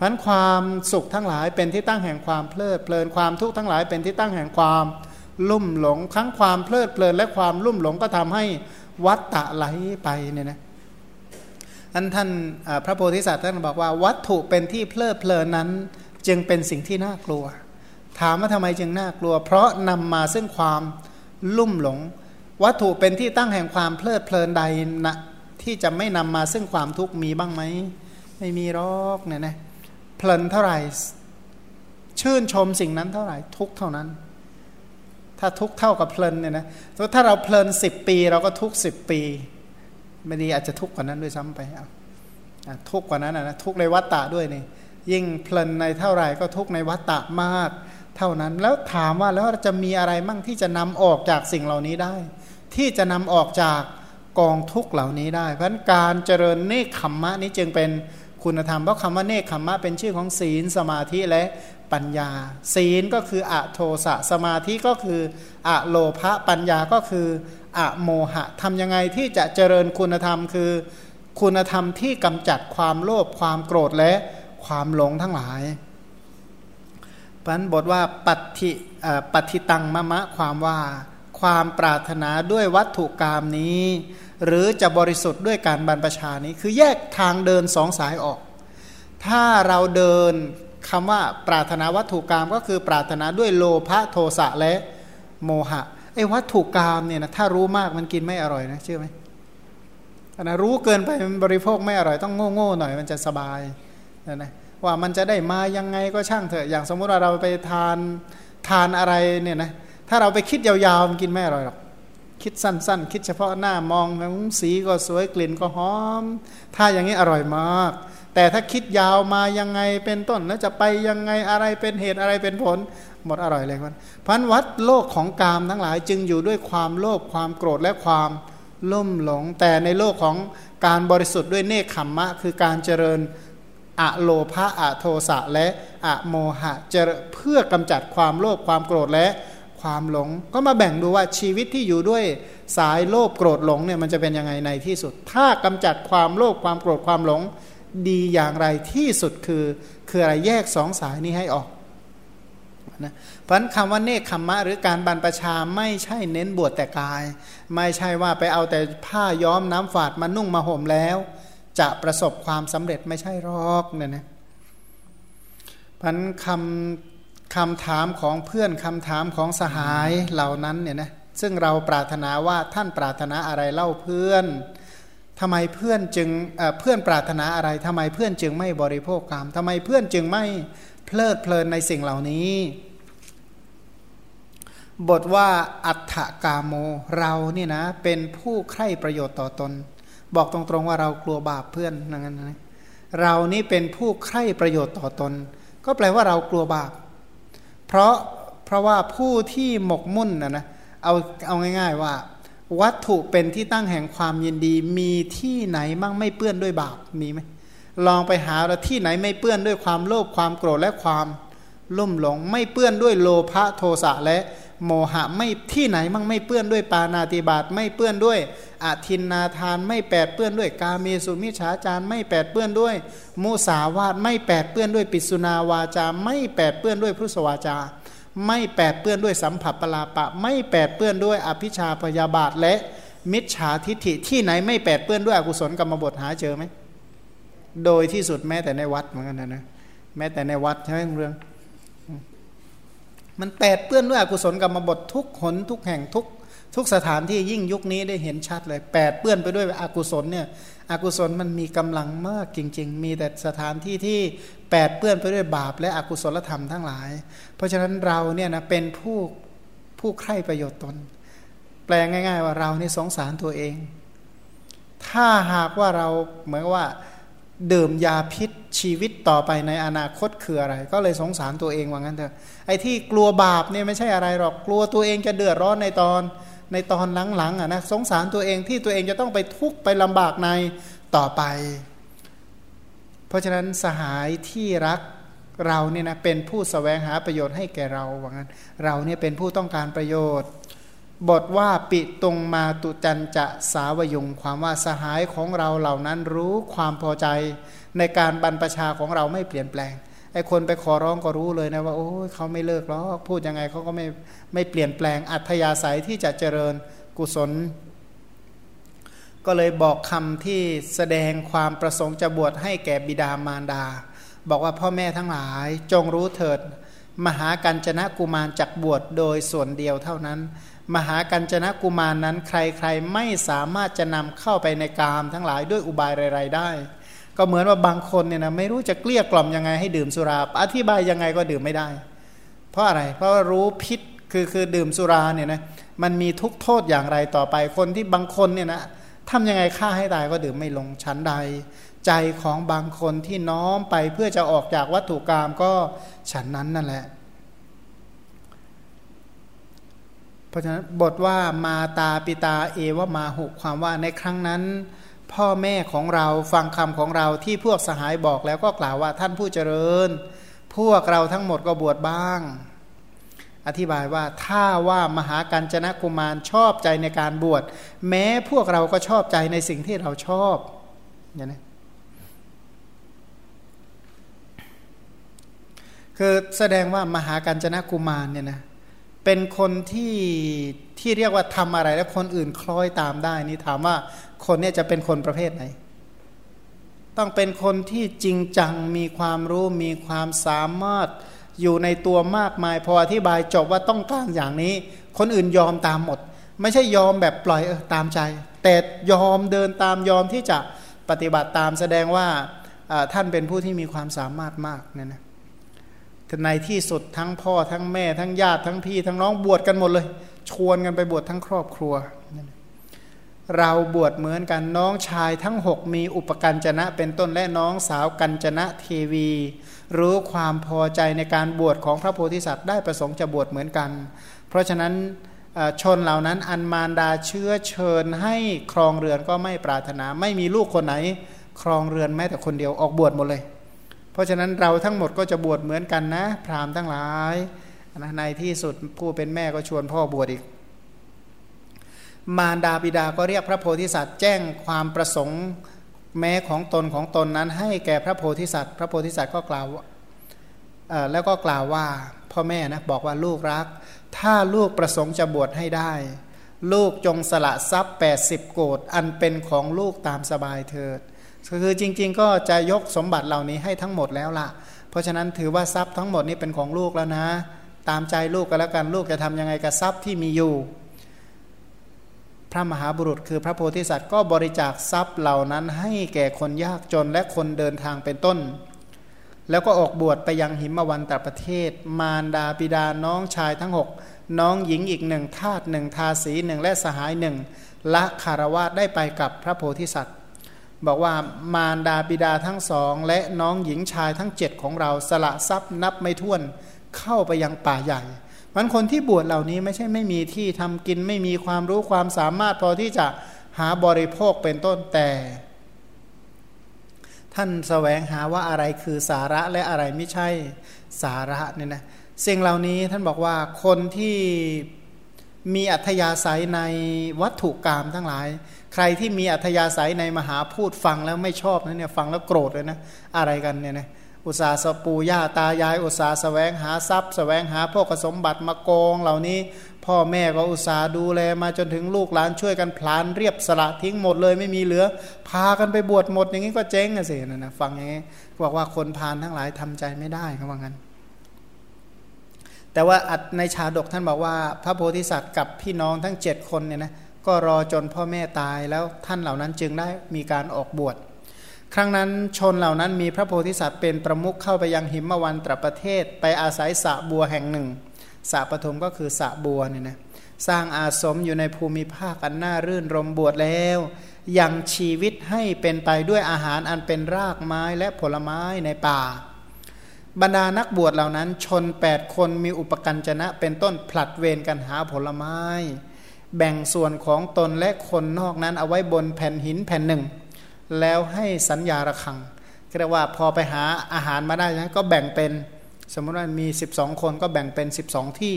พันความสุขทั้งหลายเป็นที่ตั้งแห่งความเพลิดเพลินความทุกข์ทั้งหลายเป็นที่ตั้งแห่งความลุ่มหลงทั้งความเพลิดเพลินและความลุ่มหลงก็ทำให้วัตตะไหลไปเนี่ยนะอันท่านพระโพธิสัตว์ท่านบอกว่าวัตถุเป็นที่เพลิดเพลินนั้น จึงเป็นสิ่งที่น่ากลัว ถามว่าทำไมจึงน่ากลัว เพราะนำมาซึ่งความ ลุ่มหลง วัตถุเป็นที่ตั้งแห่งความเพลิดเพลินใดนะที่จะไม่นำมาซึ่งความทุกข์มีบ้างไหมไม่มีรอกเนี่ยนะเพลินเท่าไหร่ ชื่นชมสิ่งนั้นเท่าไหร่ ทุกเท่านั้น ถ้าทุกเท่ากับเพลินเนี่ยนะถ้าเราเพลินสิบปี เราก็ทุกสิบปีไม่ดีอาจจะทุกกว่านั้นด้วยซ้ำไปทุกกว่านั้นนะทุกในวัตตะด้วยนี่ยิ่งเพลินในเท่าไหร่ก็ทุกในวัตตะมาก เท่านั้นแล้วถามว่าแล้วจะมีอะไรมั่งที่จะนำออกจากสิ่งเหล่านี้ได้ ที่จะนำออกจากกองทุกเหล่านี้ได้ เพราะนั้นการเจริญเนคขมมะนี้จึงเป็นคุณธรรมเพราะคำว่าเนคขมมะเป็นชื่อของศีลสมาธิและปัญญา ศีลก็คืออะโทสะสมาธิก็คืออะโลภะปัญญาก็คืออะโมหะทำยังไงที่จะเจริญคุณธรรมคือ คุณธรรมที่กำจัดความโลภความโกรธและความหลงทั้งหลาย พันบทว่าปัติปฏิตังมะมะความว่า ความปรารถนาด้วยวัตถุกรรมนี้ หรือจะบริสุทธิ์ด้วยการบรรพชานี้คือแยกทางเดินสองสายออก ถ้าเราเดินคำว่าปรารถนาวัตถุกรรมก็คือปรารถนาด้วยโลภะโทสะและโมหะไอ้วัตถุกรรมเนี่ยนะถ้ารู้มากมันกินไม่อร่อยนะเชื่อไหมนะรู้เกินไปมันบริโภคไม่อร่อยต้องโง่ๆหน่อยมันจะสบายนะนะ ว่ามันจะได้มายังไงก็ช่างเถอะ อย่างสมมุติว่าเราไปทานทานอะไรเนี่ยนะถ้าเราไปคิดยาวๆมันกินไม่อร่อยหรอกคิดสั้นๆ คิดเฉพาะหน้ามองสีก็สวยกลิ่นก็หอม ถ้าอย่างนี้อร่อยมาก แต่ถ้าคิดยาวมายังไงเป็นต้นแล้วจะไปยังไงอะไรเป็นเหตุอะไรเป็นผล หมดอร่อยเลยมันพันวัดโลกของกามทั้งหลายจึงอยู่ด้วยความโลภความโกรธและความล่มหลง แต่ในโลกของการบริสุทธิ์ด้วยเนคขมมะ คือการเจริญ อะโลภะอะโทสะและอะโมหะจะเพื่อกำจัดความโลภความโกรธและความหลง ก็มาแบ่งดูว่าชีวิตที่อยู่ด้วยสายโลภโกรธหลงเนี่ยมันจะเป็นยังไงในที่สุด ถ้ากำจัดความโลภความโกรธความหลง ดีอย่างไรที่สุดคือ คืออะไรแยกสองสายนี้ให้ออกนะเพราะคำว่าเนคขมมะหรือการบรรพชาไม่ใช่เน้นบวชแต่กาย ไม่ใช่ว่าไปเอาแต่ผ้าย้อมน้ำฝาดมานุ่งมาห่มแล้ว จะประสบความสำเร็จไม่ใช่รอกเนี่ยนะพันคำคำถามของเพื่อนคำถามของสหายเหล่านั้นเนี่ยนะซึ่งเราปรารถนาว่าท่านปรารถนาอะไรเล่าเพื่อนทำไมเพื่อนจึงเพื่อนปรารถนาอะไรทำไมเพื่อนจึงไม่บริโภคกรรมทำไมเพื่อนจึงไม่เพลิดเพลินในสิ่งเหล่านี้ บทว่าอัฏฐกาโมเรานี่นะเป็นผู้ใคร่ประโยชน์ต่อตน บอกตรงๆว่าเรากลัวบาปเพื่อนนั่นนะเรานี่เป็นผู้ใคร่ประโยชน์ต่อตน ก็แปลว่าเรากลัวบาป เพราะเพราะว่าผู้ที่หมกมุ่นนะนะเอาเอาง่าย ๆว่า วัตถุเป็นที่ตั้งแห่งความยินดี มีที่ไหนมั่งไม่เปื้อนด้วยบาปมีไหมลองไปหาแล้วที่ไหนไม่เปื้อนด้วยความโลภความโกรธและความลุ่มหลง ไม่เปื้อนด้วยโลภะโทสะและโมหะไม่ที่ไหนมั่งไม่เปื้อนด้วยปานาติบาตไม่เปื้อนด้วยอทินนาทานไม่แปดเปื้อนด้วยกาเมสุมิฉาจารไม่แปดเปื้อนด้วย มุสาวาทไม่แปดเปื้อนด้วยปิสุนาวาจา ไม่แปดเปื้อนด้วยพุทธวาจา ไม่แปดเปื้อนด้วยสัมผัสปลาปะ ไม่แปดเปื้อนด้วยอภิชาพยาบาทและมิจฉาทิฏฐิที่ไหนไม่แปดเปื้อนด้วยอกุศลกรรมบทหาเจอไหมโดยที่สุดแม้แต่ในวัดเหมือนกันนะนะแม้แต่ในวัดใช่ไหมเรื่อง มันแปดเปื้อนด้วยอกุศลกรรมบททุกหนทุกแห่งทุกทุกสถานที่ยิ่งยุคนี้ได้เห็นชัดเลยแปดเปื้อนไปด้วยอกุศลเนี่ยอกุศลมันมีกำลังมากจริง ๆ มีแต่สถานที่ที่แปดเปื้อนไปด้วยบาปและอกุศลธรรมทั้งหลาย เพราะฉะนั้นเราเนี่ยนะเป็นผู้ผู้ใคร่ประโยชน์ตน แปลงง่าย ๆ ว่าเรานี่สงสารตัวเอง ถ้าหากว่าเราเหมือนว่า ดื่มยาพิษชีวิตต่อไปในอนาคตคืออะไร ก็เลยสงสารตัวเองว่างั้นเถอะไอ้ที่กลัวบาปเนี่ยไม่ใช่อะไรหรอกกลัวตัวเองจะเดือดร้อนในตอนในตอนหลังๆอะนะสงสารตัวเองที่ตัวเองจะต้องไปทุกข์ไปลำบากในต่อไป เพราะฉะนั้นสหายที่รักเราเนี่ยนะเป็นผู้สแสวงหาประโยชน์ให้แก่เราว่างั้น เราเนี่ยเป็นผู้ต้องการประโยชน์ บทว่าปิตรงมาตุจันจะสาวยงความว่าสหายของเราเหล่านั้นรู้ความพอใจในการบรรพชาของเราไม่เปลี่ยนแปลงไอ้คนไปขอร้องก็รู้เลยนะว่าโอ้ยเขาไม่เลิกหรอกพูดยังไงเขาก็ไม่ไม่เปลี่ยนแปลงอัธยาศัยที่จะเจริญกุศล ก็เลยบอกคำที่แสดงความประสงค์จะบวชให้แก่บิดามารดา บอกว่าพ่อแม่ทั้งหลายจงรู้เถิด มหากัญจนะกุมารจักบวชโดยส่วนเดียวเท่านั้น มหากัญจนะกุมารนนั้นใครๆไม่สามารถจะนำเข้าไปในกามทั้งหลายด้วยอุบายไรๆได้ ก็เหมือนว่าบางคนเนี่ยนะไม่รู้จะเกลี้ยกล่อมยังไงให้ดื่มสุราอธิบายยังไงก็ดื่มไม่ได้ เพราะอะไรเพราะรู้พิษคือคือดื่มสุราเนี่ยนะมันมีทุกโทษอย่างไรต่อไปคนที่บางคนเนี่ยนะทำยังไงฆ่าให้ตายก็ดื่มไม่ลงชั้นใด ใจของบางคนที่น้อมไปเพื่อจะออกจากวัตถุกรรมก็ฉันนั้นนั่นแหละ เพราะฉะนั้นบทว่ามาตาปิตาเอวมาหุความว่าในครั้งนั้น พ่อแม่ของเราฟังคำของเราที่พวกสหายบอกแล้วก็กล่าวว่าท่านผู้เจริญ พวกเราทั้งหมดก็บวชบ้าง อธิบายว่าถ้าว่ามหากัญจนกุมารชอบใจในการบวช แม้พวกเราก็ชอบใจในสิ่งที่เราชอบอย่างนี้คือแสดงว่ามหากัญจนกุมารเนี่ยนะเเป็นคนที่ที่เรียกว่าทำอะไรแล้วคนอื่นคล้อยตามได้นี่ถามว่าคนเนี่ยจะเป็นคนประเภทไหน ต้องเป็นคนที่จริงจังมีความรู้มีความสามารถอยู่ในตัวมากมาย พออธิบายจบว่าต้องการอย่างนี้ คนอื่นยอมตามหมด ไม่ใช่ยอมแบบปล่อยเออตามใจ แต่ยอมเดินตามยอมที่จะปฏิบัติตามแสดงว่าท่านเป็นผู้ที่มีความสามารถมากเนี่ยนะ ในที่สุดทั้งพ่อทั้งแม่ทั้งญาติทั้งพี่ทั้งน้องบวชกันหมดเลย ชวนกันไปบวชทั้งครอบครัว เราบวชเหมือนกันน้องชายทั้งหกมีอุปการจนะเป็นต้นและน้องสาวกัญจนะเทวี รู้ความพอใจในการบวชของพระโพธิสัตว์ได้ประสงค์จะบวชเหมือนกัน เพราะฉะนั้นชนเหล่านั้นอันมารดาเชื้อเชิญให้ครองเรือนก็ไม่ปรารถนา ไม่มีลูกคนไหน ครองเรือนแม้แต่คนเดียวออกบวชหมดเลย เพราะฉะนั้นเราทั้งหมดก็จะบวชเหมือนกันนะ พราหมณ์ทั้งหลายนะในที่สุดผู้เป็นแม่ก็ชวนพ่อบวชอีก มารดาบิดาก็เรียกพระโพธิสัตว์แจ้งความประสงค์แม้ของตนของตนนั้น ให้แก่พระโพธิสัตว์ พระโพธิสัตว์ก็กล่าวแล้วก็กล่าวว่าพ่อแม่นะบอกว่าลูกรัก ถ้าลูกประสงค์จะบวชให้ได้ ลูกจงสละทรัพย์ 80 โกดอันเป็นของลูกตามสบายเถิด คือจริง ๆ ก็จะยกสมบัติเหล่านี้ให้ทั้งหมดแล้วล่ะ เพราะฉะนั้นถือว่าทรัพย์ทั้งหมดนี้เป็นของลูกแล้วนะ ตามใจลูกก็แล้วกันลูกจะทำยังไงกับทรัพย์ที่มีอยู่ พระมหาบุรุษคือพระโพธิสัตว์ก็บริจาคทรัพย์เหล่านั้น ให้แก่คนยากจนและคนเดินทางเป็นต้น แล้วก็ออกบวชไปยังหิมวันตประเทศ มารดาปิดาน้องชายทั้งหกน้องหญิงอีกหนึ่งทาตหนึ่งทาสีหนึ่งและสหายหนึ่งละคารวะได้ไปกับพระโพธิสัตว์ บอกว่ามารดาบิดาทั้งสอง และน้องหญิงชายทั้งเจ็ดของเราสละทรัพย์นับไม่ถ้วนเข้าไปยังป่าใหญ่มันคนที่บวชเหล่านี้ไม่ใช่ไม่มีที่ทำกินไม่มีความรู้ความสามารถพอที่จะหาบริโภคเป็นต้นแต่ ท่านสแสวงหาว่าอะไรคือสาระและอะไรไม่ใช่สาระเนี่ยนะสิ่งเหล่านี้ท่านบอกว่าคนที่มีอัธยาศัยในวัตถุกรรมทั้งหลาย ใครที่มีอัธยาศัยในมหาพูดฟังแล้วไม่ชอบนะเนี่ยฟังแล้วโกรธเลยนะอะไรกันเนี่ยนะอุตสาสปูย่าตายายอุตสาสแสวงหาทรัพย์สแสวงหาพวกสมบัติมาโกงเหล่านี้ พ่อแม่ก็อุตสาดูแลมาจนถึงลูกหลานช่วยกันพลานเรียบสละทิ้งหมดเลยไม่มีเหลือ พากันไปบวชหมดอย่างนี้ก็เจ๊งนะสินะนะฟังอย่างนี้บอกว่าคนพานทั้งหลายทำใจไม่ได้เขาว่างั้น แต่ว่าในชาดกท่านบอกว่า พระโพธิสัตว์กับพี่น้องทั้งเจ็ดคนเนี่ยนะ ก็รอจนพ่อแม่ตายแล้วท่านเหล่านั้นจึงได้มีการออกบวช ครั้งนั้นชนเหล่านั้นมีพระโพธิสัตว์เป็นประมุขเข้าไปยังหิมวันตรประเทศ ไปอาศัยสะบัวแห่งหนึ่งสะปฐมก็คือสะบัวเนี่ยนะสร้างอาสมอยู่ในภูมิภาคอันน่ารื่นรมบวชแล้วยังชีวิตให้เป็นไปด้วยอาหารอันเป็นรากไม้และผลไม้ในป่า บรรดานักบวชเหล่านั้นชนแปดคนมีอุปกันจนะเป็นต้นผลัดเวรกันหาผลไม้ แบ่งส่วนของตนและคนนอกนั้นเอาไว้บนแผ่นหินแผ่นหนึ่ง แล้วให้สัญญาระคังเรียกว่าพอไปหาอาหารมาได้นะก็แบ่งเป็นสมมติว่ามี 12 คนก็แบ่งเป็น 12 ที่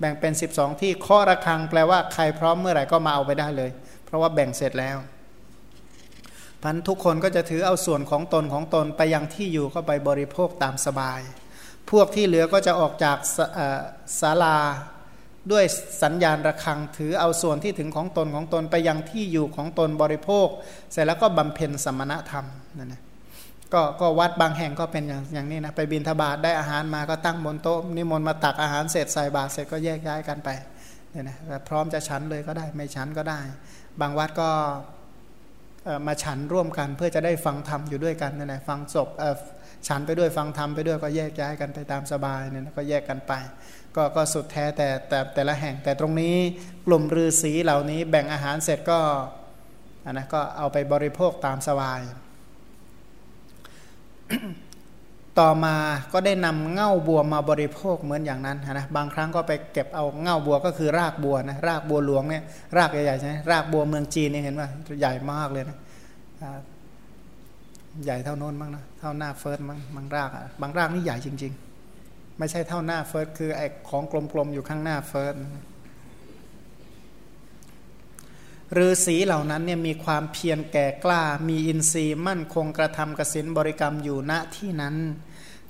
แบ่งเป็น 12 ที่ข้อระคังแปลว่าใครพร้อมเมื่อไหร่ก็มาเอาไปได้เลย เพราะว่าแบ่งเสร็จแล้วพันทุกคนก็จะถือเอาส่วนของตนของตนไปยังที่อยู่ก็ไปบริโภคตามสบาย พวกที่เหลือก็จะออกจากศาลา ด้วยสัญญาณระฆังถือเอาส่วนที่ถึงของตนของตนไปยังที่อยู่ของตนบริโภค เสร็จแล้วก็บำเพ็ญสมณธรรมนั่นนะก็ก็วัดบางแห่งก็เป็นอย่างอย่างนี้นะไปบินทบาทได้อาหารมาก็ตั้งบนโต๊ะนิมนต์มาตักอาหารเสร็จใส่บาตรเสร็จก็แยกย้ายกันไปเนี่ยนะพร้อมจะฉันเลยก็ได้ไม่ฉันก็ได้ บางวัดก็มาฉันร่วมกันเพื่อจะได้ฟังธรรมอยู่ด้วยกันนั่นแหละฟังศพฉันไปด้วยฟังธรรมไปด้วยก็แยกย้ายกันไปตามสบายเนี่ยก็แยกกันไป ก็ก็สุดแท้แต่แต่แต่ละแห่งแต่ตรงนี้กลุ่มฤาษีเหล่านี้แบ่งอาหารเสร็จก็อันนะก็เอาไปบริโภคตามสบาย ต่อมาก็ได้นำเง่าบัวมาบริโภคเหมือนอย่างนั้นนะบางครั้งก็ไปเก็บเอาเง่าบัวก็คือรากบัวนะรากบัวหลวงเนี่ยรากใหญ่ๆใช่ไหมรากบัวเมืองจีนเนี่ยเห็นว่าใหญ่มากเลยนะใหญ่เท่าโน้นมั้งนะเท่าหน้าเฟิร์สมั้งบางรากอะบางรากนี่ใหญ่จริง ๆ ไม่ใช่เท่าหน้าเฟิร์สคือไอ้ของกลมๆอยู่ข้างหน้าเฟิร์สฤาษีเหล่านั้นเนี่ยมีความเพียรแก่กล้า มีอินทรีย์มั่นคงกระทำกสินบริกรรมอยู่ณที่นั้น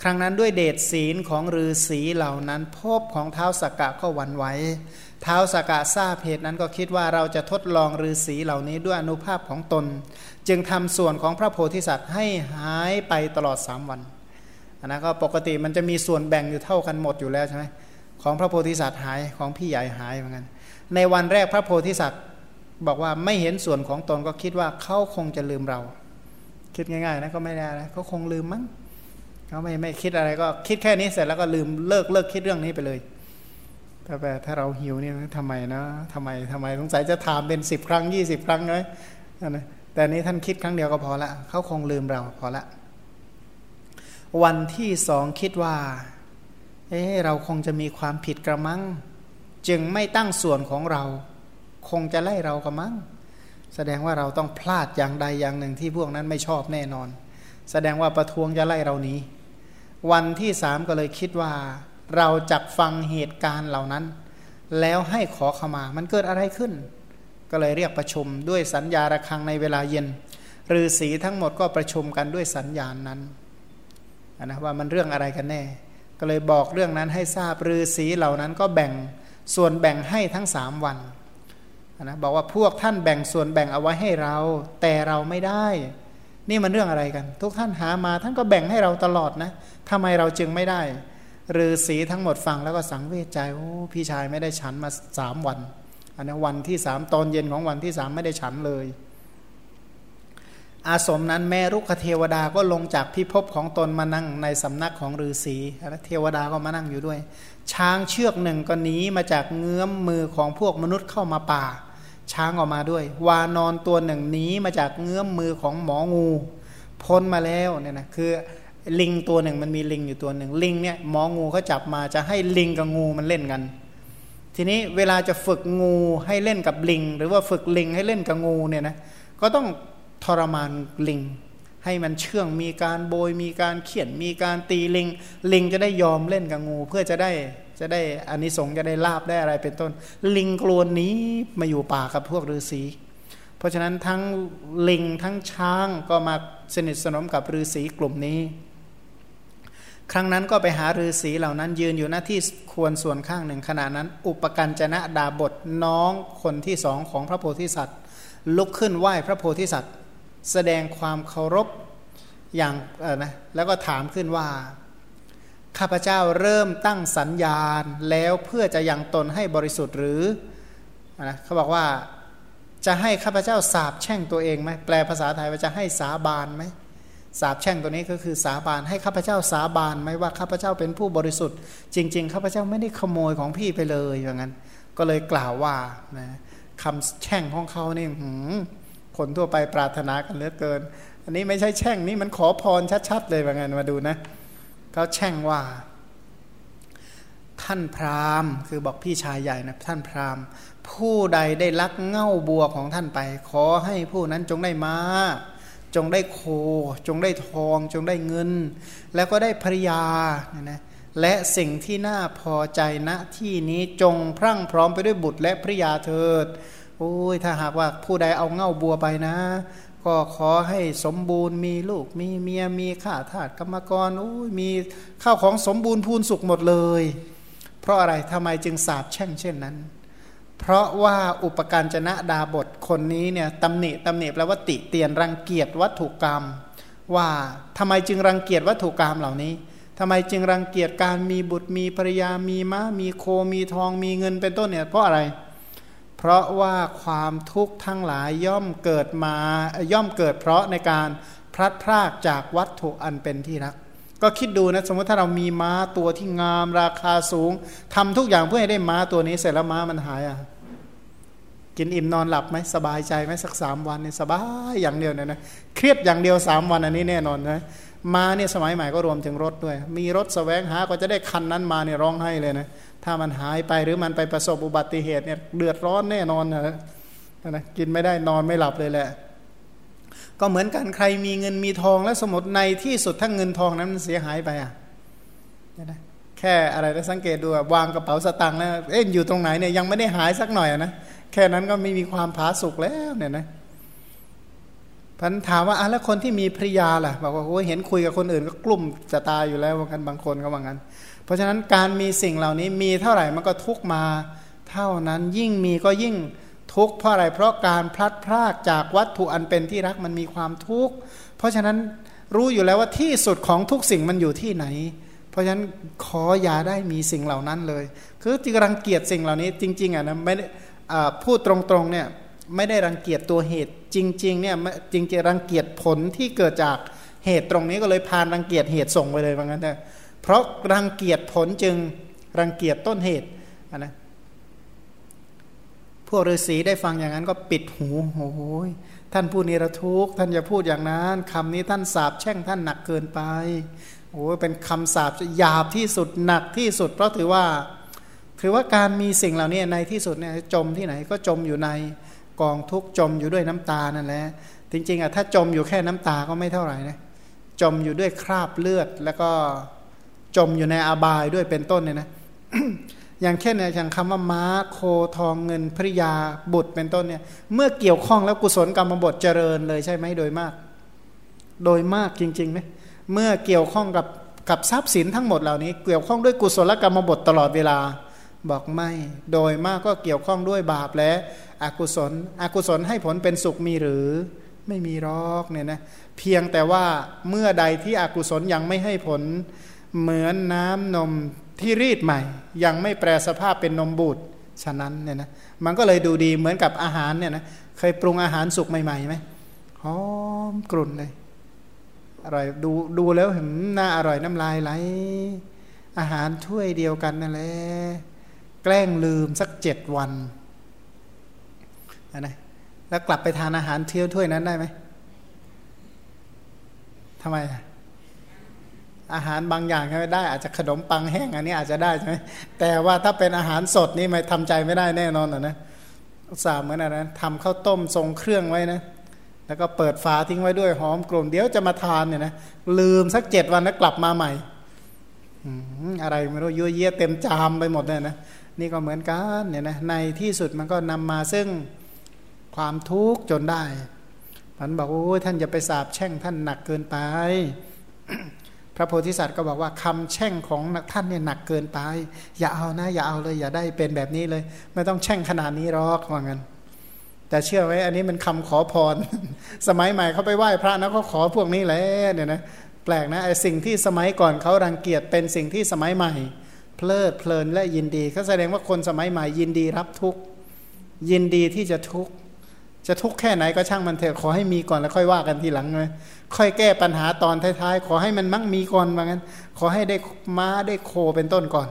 ครั้งนั้นด้วยเดชศีลของฤาษีเหล่านั้นพบของเท้าสกกะก็หวั่นไหวเท้าสกกะทราบเหตุนั้นก็คิดว่าเราจะทดลองฤาษีเหล่านี้ด้วยอนุภาพของตน จึงทำส่วนของพระโพธิสัตว์ให้หายไปตลอดสามวัน นนะก็ปกติมันจะมีส่วนแบ่งอยู่เท่ากันหมดอยู่แล้วใช่ไหมของพระโพธิสัตว์หายของพี่ใหญ่หายเหมือนกันในวันแรกพระโพธิสัตว์บอกว่าไม่เห็นส่วนของตนก็คิดว่าเขาคงจะลืมเรา คิดง่ายๆนะก็ไม่ได้นะเขาคงลืมมั้งเขาไม่ไม่คิดอะไรก็คิดแค่นี้เสร็จแล้วก็ลืมเลิกเลิกคิดเรื่องนี้ไปเลยแต่แบบถ้าเราหิวนี่ทำไมนะทำไมทำไมสงสัยจะถามเป็นสิบครั้งยี่สิบครั้งเลยแต่นี้ท่านคิดครั้งเดียวก็พอละเขาคงลืมเราพอละ วันที่สองคิดว่า เอ๊เราคงจะมีความผิดกระมัง จึงไม่ตั้งส่วนของเรา คงจะไล่เรากระมัง แสดงว่าเราต้องพลาดอย่างใดอย่างหนึ่งที่พวกนั้นไม่ชอบแน่นอน แสดงว่าประท้วงจะไล่เรานี้ วันที่สามก็เลยคิดว่า เราจักฟังเหตุการณ์เหล่านั้น แล้วให้ขอขมา มันเกิดอะไรขึ้น ก็เลยเรียกประชุมด้วยสัญญาระคังในเวลาเย็นฤาษีทั้งหมดก็ประชุมกันด้วยสัญญาณนั้น นะว่ามันเรื่องอะไรกันแน่ ก็เลยบอกเรื่องนั้นให้ทราบฤาษีเหล่านั้นก็แบ่งส่วนแบ่งให้ทั้งสามวันนะบอกว่าพวกท่านแบ่งส่วนแบ่งเอาไว้ให้เรา แต่เราไม่ได้ นี่มันเรื่องอะไรกัน ทุกท่านหามาท่านก็แบ่งให้เราตลอดนะทำไมเราจึงไม่ได้ฤาษีทั้งหมดฟังแล้วก็สังเวชใจโอ้พี่ชายไม่ได้ฉันมาสามวันอันนี้วันที่สามตอนเย็นของวันที่สามไม่ได้ฉันเลย อาสมนั้นแม่รุกขเทวดาก็ลงจากพิภพของตนมานั่งในสำนักของฤาษีเทวดาก็มานั่งอยู่ด้วย ช้างเชือกหนึ่งก็หนีมาจากเงื้อมมือของพวกมนุษย์เข้ามาป่า ช้างออกมาด้วย วานอนตัวหนึ่งหนีมาจากเงื้อมมือของหมองูพ้นมาแล้วเนี่ยนะคือลิงตัวหนึ่งมันมีลิงอยู่ตัวหนึ่งลิงเนี่ยหมองูเขาจับมาจะให้ลิงกับงูมันเล่นกัน ทีนี้เวลาจะฝึกงูให้เล่นกับลิง หรือว่าฝึกลิงให้เล่นกับงูเนี่ยนะก็ต้อง ทรมานลิง ให้มันเชื่องมีการโบยมีการเขียนมีการตีลิง ลิงจะได้ยอมเล่นกับงู เพื่อจะได้จะได้อานิสงส์จะได้ลาบได้อะไรเป็นต้น ลิงกลวนนี้มาอยู่ป่ากับพวกฤาษีเพราะฉะนั้นทั้งลิงทั้งช้างก็มาสนิทสนมกับฤาษีกลุ่มนี้ ครั้งนั้นก็ไปหาฤาษีเหล่านั้นยืนอยู่หน้าที่ควรส่วนข้างหนึ่งขณะนั้น อุปกันจนะดาบทน้องคนที่สองของพระโพธิสัตว์ ลุกขึ้นไหว้พระโพธิสัตว์ แสดงความเคารพอย่างนะแล้วก็ถามขึ้นว่า ข้าพเจ้าเริ่มตั้งสัญญาณแล้วเพื่อจะยังตนให้บริสุทธิ์หรือนะเขาบอกว่าจะให้ข้าพเจ้าสาบแช่งตัวเองไหมแปลภาษาไทยว่าจะให้สาบานไหมสาบแช่งตัวนี้ก็คือสาบานให้ข้าพเจ้าสาบานไหมว่าข้าพเจ้าเป็นผู้บริสุทธิ์ จริง ๆ ข้าพเจ้าไม่ได้ขโมยของพี่ไปเลยอย่างนั้น ก็เลยกล่าวว่านะคำแช่งของเขานี่ คนทั่วไปปรารถนากันเหลือเกิน อันนี้ไม่ใช่แช่งนี่มันขอพรชัดๆเลยว่างั้นมาดูนะเขาแช่งว่า ท่านพราหมณ์ คือบอกพี่ชายใหญ่นะท่านพราหมณ์ ผู้ใดได้ลักเง่าบัวของท่านไป ขอให้ผู้นั้นจงได้มาจงได้โค จงได้ทอง จงได้เงิน แล้วก็ได้ภริยานะนะและสิ่งที่น่าพอใจณที่นี้จงพรั่งพร้อมไปด้วยบุตรและภริยาเถิด โอ้ยถ้าหากว่าผู้ใดเอาเง่าบัวไปนะ ก็ขอให้สมบูรณ์มีลูกมีเมียมีข้าทาสกรรมกรโอ้ยมีข้าวของสมบูรณ์พูนสุขหมดเลย เพราะอะไรทำไมจึงสาบแช่งเช่นนั้น เพราะว่าอุปการจนะดาบทคนนี้เนี่ยตำหนิตำหนิแปลว่าติเตียนรังเกียจวัตถุกรรม ว่าทำไมจึงรังเกียจวัตถุกรรมเหล่านี้ทำไมจึงรังเกียจการมีบุตรมีภรรยามีม้ามีโคมีทองมีเงินเป็นต้นเนี่ยเพราะอะไรเพราะว่าความทุกข์ทั้งหลายย่อมเกิดมาย่อมเกิดเพราะในการพลัดพรากจากวัตถุอันเป็นที่รัก ก็คิดดูนะสมมติถ้าเรามีม้าตัวที่งามราคาสูงทำทุกอย่างเพื่อให้ได้ม้าตัวนี้เสร็จแล้วม้ามันหายอะกินอิ่มนอนหลับไหมสบายใจไหมสักสามวันเนี่ยสบายอย่างเดียวเนี่ยนะเครียดอย่างเดียวสามวันอันนี้แน่นอนนะมาเนี่ยสมัยใหม่ก็รวมถึงรถด้วย มีรถสแสวงหาก็จะได้คันนั้นมาเนี่ยร้องให้เลยนะ ถ้ามันหายไปหรือมันไปประสบอุบัติเหตุเนี่ยเดือดร้อนแน่นอนนะนะกินไม่ได้นอนไม่หลับเลยแหละ ก็เหมือนกันใครมีเงินมีทองแล้วสมมติในที่สุดถ้าเงินทองนั้นมันเสียหายไปอะนะแค่อะไรแล้วสังเกตดูวางกระเป๋าสตางค์แล้วเอ๊ะอยู่ตรงไหนเนี่ยยังไม่ได้หายสักหน่อยนะแค่นั้นก็ไม่มีความผาสุกแล้วเนี่ยนะพันถามว่าอะแล้วคนที่มีภริยาล่ะบอกว่าโอ้เห็นคุยกับคนอื่นก็กลุ่มจะตายอยู่แล้วว่ากันบางคนก็ว่างั้น เพราะฉะนั้นการมีสิ่งเหล่านี้มีเท่าไหร่มันก็ทุกมาเท่านั้นยิ่งมีก็ยิ่งทุกข์เพราะอะไรเพราะการพลัดพรากจากวัตถุอันเป็นที่รักมันมีความทุกข์เพราะฉะนั้นรู้อยู่แล้วว่าที่สุดของทุกสิ่งมันอยู่ที่ไหน เพราะฉะนั้นขออย่าได้มีสิ่งเหล่านั้นเลย คือจริงรังเกียจสิ่งเหล่านี้จริงๆอะนะไม่ได้พูดตรงๆเนี่ยไม่ได้รังเกียจตัวเหตุจริงๆเนี่ยจริงๆรังเกียจผลที่เกิดจากเหตุตรงนี้ก็เลยพานรังเกียจเหตุส่งไปเลยว่างั้นเถอะ เพราะรังเกียจผลจึงรังเกียจต้นเหตุนะพวกฤาษีได้ฟังอย่างนั้นก็ปิดหูโอ้โหท่านผู้นิรทุกท่านอย่าพูดอย่างนั้นคำนี้ท่านสาบแช่งท่านหนักเกินไปโอ้เป็นคำสาบหยาบที่สุดหนักที่สุด เพราะถือว่า ถือว่าการมีสิ่งเหล่านี้ในที่สุดเนี่ยจมที่ไหนก็จมอยู่ในกองทุกจมอยู่ด้วยน้ำตานั่นแหละจริงๆอะถ้าจมอยู่แค่น้ำตาก็ไม่เท่าไหร่นะจมอยู่ด้วยคราบเลือดแล้วก็ จมอยู่ในอบายด้วยเป็นต้นเนี่ยนะอย่างเช่นเนี่ยอย่างคำว่าม้าโคทองเงินภริยาบุตรเป็นต้นเนี่ยเมื่อเกี่ยวข้องแล้วกุศลกรรมบทเจริญเลยใช่ไหมโดยมาก โดยมากจริงๆไหมเมื่อเกี่ยวข้องกับกับทรัพย์สินทั้งหมดเหล่านี้ เกี่ยวข้องด้วยกุศลกรรมบทตลอดเวลาบอกไม่ โดยมากก็เกี่ยวข้องด้วยบาปและอกุศล อกุศลให้ผลเป็นสุขมีหรือไม่มีรอกเนี่ยนะเพียงแต่ว่าเมื่อใดที่อกุศลยังไม่ให้ผล เหมือนน้ำนมที่รีดใหม่ ยังไม่แปลสภาพเป็นนมบูดฉะนั้นเนี่ยนะมันก็เลยดูดีเหมือนกับอาหารเนี่ยนะเคยปรุงอาหารสุกใหม่ๆไหมหอมกลุ่นเลยอร่อยดูดูแล้วเห็นหน่าอร่อยน้ำลายไหล อาหารถ้วยเดียวกันนั่นแหละแกล้งลืมสักเจ็ดวันนะแล้วกลับไปทานอาหารเที่ยวถ้วยนั้นได้ไหมทำไมอะ อาหารบางอย่างไม่ได้อาจจะขนมปังแห้งอันนี้อาจจะได้ใช่ไหมแต่ว่าถ้าเป็นอาหารสดนี่ไม่ทำใจไม่ได้แน่นอนนะนะสาเหมือนอะไรนะทำข้าวต้มทรงเครื่องไว้นะ แล้วก็เปิดฝาทิ้งไว้ด้วยหอมกลุ่มเดี๋ยวจะมาทานเนี่ยนะลืมสักเจ็ดวันแล้วกลับมาใหม่อะไรไม่รู้ยัวเยี่ยเต็มจามไปหมดเลยนะนี่ก็เหมือนกันเนี่ยนะในที่สุดมันก็นำมาซึ่งความทุกข์จนได้มันบอกโอ้ท่านอย่าไปสาบแช่งท่านหนักเกินไป ระโพธิสัตว์ก็บอกว่าคำแช่งของท่านเนี่ยหนักเกินไป อย่าเอานะ อย่าเอาเลย อย่าได้เป็นแบบนี้เลย ไม่ต้องแช่งขนาดนี้หรอกว่างั้น แต่เชื่อไหมอันนี้มันคำขอพร สมัยใหม่เขาไปไหว้พระนะเขาขอพวกนี้แหละเนี่ยนะแปลกนะไอ้สิ่งที่สมัยก่อนเขารังเกียจเป็นสิ่งที่สมัยใหม่ เพลิดเพลินและยินดีเขาแสดงว่าคนสมัยใหม่ยินดีรับทุกยินดีที่จะทุกข์ จะทุกข์แค่ไหนก็ช่างมันเถอะขอให้มีก่อนแล้วค่อยว่ากันทีหลังเลยค่อยแก้ปัญหาตอนท้ายๆ ขอให้มันมั่งมีก่อนว่างั้น ขอให้ได้ม้าได้โคเป็นต้นก่อน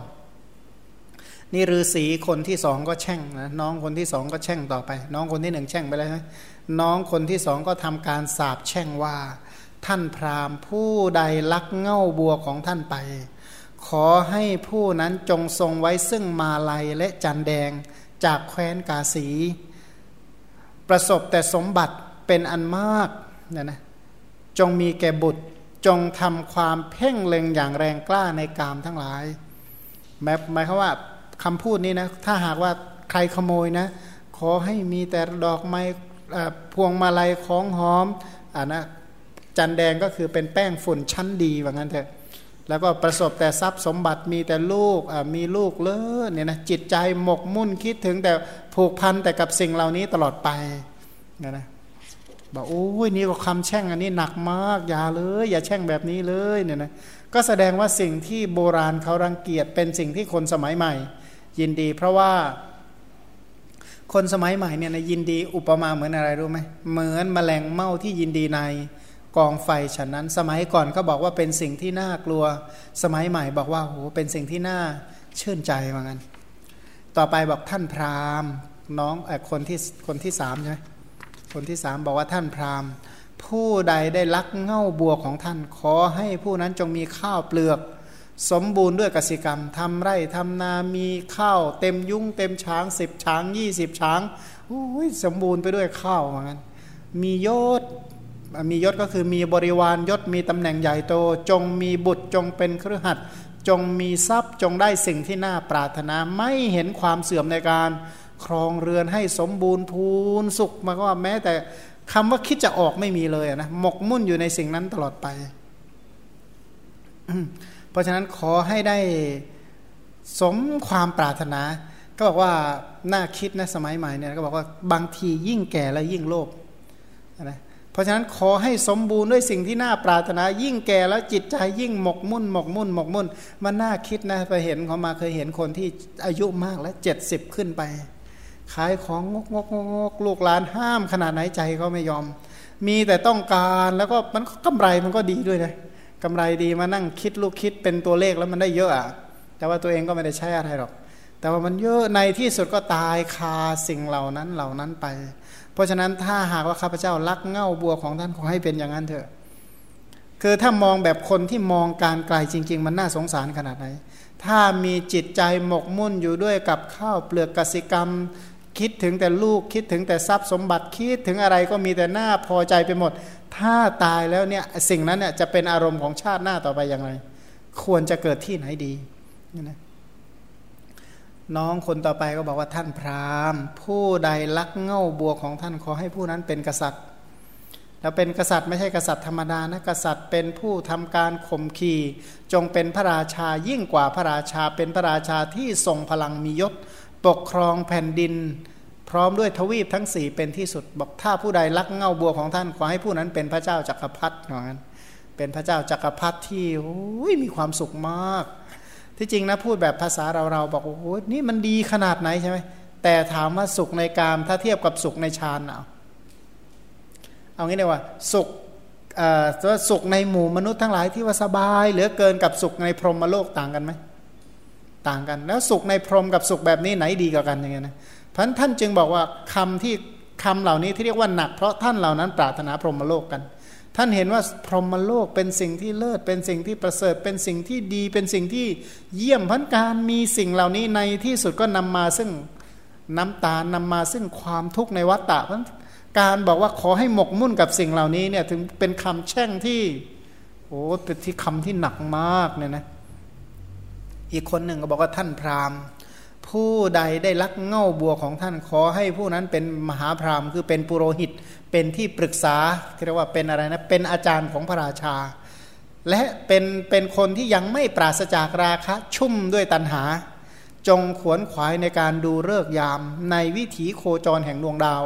นี่ฤาษีคนที่สองก็แช่งนะน้องคนที่สองก็แช่งต่อไป น้องคนที่หนึ่งแช่งไปแล้วนะน้องคนที่สองก็ทำการสาบแช่งว่า ท่านพราหมณ์ผู้ใดลักเง่าบัวของท่านไป ขอให้ผู้นั้นจงทรงไว้ซึ่งมาลัยและจันแดงจากแคว้นกาสี ประสบแต่สมบัติเป็นอันมากเนี่ยนะจงมีแก่บุตรจงทำความเพ่งเล็งอย่างแรงกล้าในกามทั้งหลายแม้หมายความว่าคำพูดนี้นะถ้าหากว่าใครขโมยนะ ขอให้มีแต่ดอกไม้พวงมาลัยของหอมอ่านะจันแดงก็คือเป็นแป้งฝุ่นชั้นดีว่างั้นเถอะ แล้วก็ประสบแต่ทรัพย์สมบัติมีแต่ลูกมีลูกเลิศเนี่ยนะจิตใจหมกมุ่นคิดถึงแต่ผูกพันแต่กับสิ่งเหล่านี้ตลอดไปนะนะบอกโอ้ยนี่ก็คำแช่งอันนี้หนักมากอย่าเลย อย่าแช่งแบบนี้เลยเนี่ยนะก็แสดงว่าสิ่งที่โบราณเขารังเกียจเป็นสิ่งที่คนสมัยใหม่ ยินดี เพราะว่าคนสมัยใหม่เนี่ยนะยินดีอุปมาเหมือนอะไรรู้ไหมเหมือนแมลงเม่าที่ยินดีใน กองไฟฉะนั้น สมัยก่อนก็บอกว่าเป็นสิ่งที่น่ากลัว สมัยใหม่บอกว่าโหเป็นสิ่งที่น่าชื่นใจเหมือนกันต่อไปบอกท่านพราหมณ์น้องอคนที่คนที่สามใช่ไหมคนที่สามบอกว่าท่านพราหมณ์ ผู้ใดได้ลักเง่าบัวของท่าน ขอให้ผู้นั้นจงมีข้าวเปลือก สมบูรณ์ด้วยกสิกรรมทำไร่ทำนามีข้าว เต็มยุ่งเต็มช้างสิบช้างยี่สิบช้างโอ้ยสมบูรณ์ไปด้วยข้าวเหมือนกันมียศ มียศก็คือมีบริวารยศมีตำแหน่งใหญ่โต จงมีบุตรจงเป็นเครือขัดจงมีทรัพย์จงได้สิ่งที่น่าปรารถนาไม่เห็นความเสื่อมในการครองเรือนให้สมบูรณ์พูนสุขมาก็ว่าแม้แต่คำว่าคิดจะออกไม่มีเลยนะหมกมุ่นอยู่ในสิ่งนั้นตลอดไป เพราะฉะนั้นขอให้ได้สมความปรารถนา ก็บอกว่าน่าคิดนะสมัยใหม่เนี่ยก็บอกว่าบางทียิ่งแก่และยิ่งโลภนะ เพราะฉะนั้นขอให้สมบูรณ์ด้วยสิ่งที่น่าปรารถนา ยิ่งแก่แล้วจิตใจยิ่งหมกมุ่นหมกมุ่นหมกมุ่น มันน่าคิดนะไปเห็นเขามาเคยเห็นคนที่อายุมากแล้วเจ็ดสิบขึ้นไปขายของงกงกงกลูกหลานห้ามขนาดไหนใจก็ไม่ยอม มีแต่ต้องการแล้วก็มันกำไรมันก็ดีด้วยนะกำไรดีมานั่งคิดลูกคิดเป็นตัวเลขแล้วมันได้เยอะอะแต่ว่าตัวเองก็ไม่ได้ใช้อะไรหรอก แต่ว่ามันเยอะในที่สุดก็ตายคาสิ่งเหล่านั้นเหล่านั้นไป เพราะฉะนั้นถ้าหากว่าข้าพเจ้ารักเง่าบัวของท่านขอให้เป็นอย่างนั้นเถอะ คือถ้ามองแบบคนที่มองการไกลจริง ๆ มันน่าสงสารขนาดไหน ถ้ามีจิตใจหมกมุ่นอยู่ด้วยกับข้าวเปลือกกสิกรรม คิดถึงแต่ลูกคิดถึงแต่ทรัพย์สมบัติคิดถึงอะไรก็มีแต่หน้าพอใจไปหมด ถ้าตายแล้วเนี่ยสิ่งนั้นเนี่ยจะเป็นอารมณ์ของชาติหน้าต่อไปอย่างไร ควรจะเกิดที่ไหนดีนี่นะ น้องคนต่อไปก็บอกว่าท่านพราหมณ์ ผู้ใดลักเง่าบัวของท่านขอให้ผู้นั้นเป็นกษัตริย์ แล้วเป็นกษัตริย์ไม่ใช่กษัตริย์ธรรมดานะกษัตริย์เป็นผู้ทำการข่มขีจงเป็นพระราชายิ่งกว่าพระราชาเป็นพระราชาที่ทรงพลังมียศ ปกครองแผ่นดิน พร้อมด้วยทวีปทั้งสี่เป็นที่สุด บอกถ้าผู้ใดรักเงาบัวของท่านขอให้ผู้นั้นเป็นพระเจ้าจักรพรรดิอย่างนั้นเป็นพระเจ้าจักรพรรดิที่มีความสุขมาก ที่จริงนะพูดแบบภาษาเราเราบอกโอ้โหนี่มันดีขนาดไหนใช่ไหมแต่ถามว่าสุขในกามถ้าเทียบกับสุขในฌานเอาเอางี้เลยว่าสุขสุขในหมู่มนุษย์ทั้งหลายที่ว่าสบายเหลือเกินกับสุขในพรหมโลกต่างกันไหมต่างกัน แล้วสุขในพรหมกับสุขแบบนี้ไหนดีกว่ากันอย่างเงี้ยนะพันท่านจึงบอกว่าคำที่คำเหล่านี้ที่เรียกว่าหนักเพราะท่านเหล่านั้นปรารถนาพรหมโลกกัน ท่านเห็นว่าพรหมโลกเป็นสิ่งที่เลิศเป็นสิ่งที่ประเสริฐเป็นสิ่งที่ดีเป็นสิ่งที่เยี่ยมพันการมีสิ่งเหล่านี้ในที่สุดก็นำมาซึ่งน้ำตานำมาซึ่งความทุกข์ในวัฏฏะพันการบอกว่าขอให้หมกมุ่นกับสิ่งเหล่านี้เนี่ยถึงเป็นคำแช่งที่โอ้เป็นที่คำที่หนักมากเนี่ยนะอีกคนหนึ่งก็บอกว่าท่านพราหมณ์ ผู้ใดได้ลักเง่าบัวของท่านขอให้ผู้นั้นเป็นมหาพราหมณ์คือเป็นปุโรหิต เป็นที่ปรึกษาเรียกว่าเป็นอะไรนะเป็นอาจารย์ของพระราชา และเป็นเป็นคนที่ยังไม่ปราศจากราคะ ชุ่มด้วยตัณหา จงขวนขวายในการดูเลิกยามในวิถีโคจรแห่งดวงดาว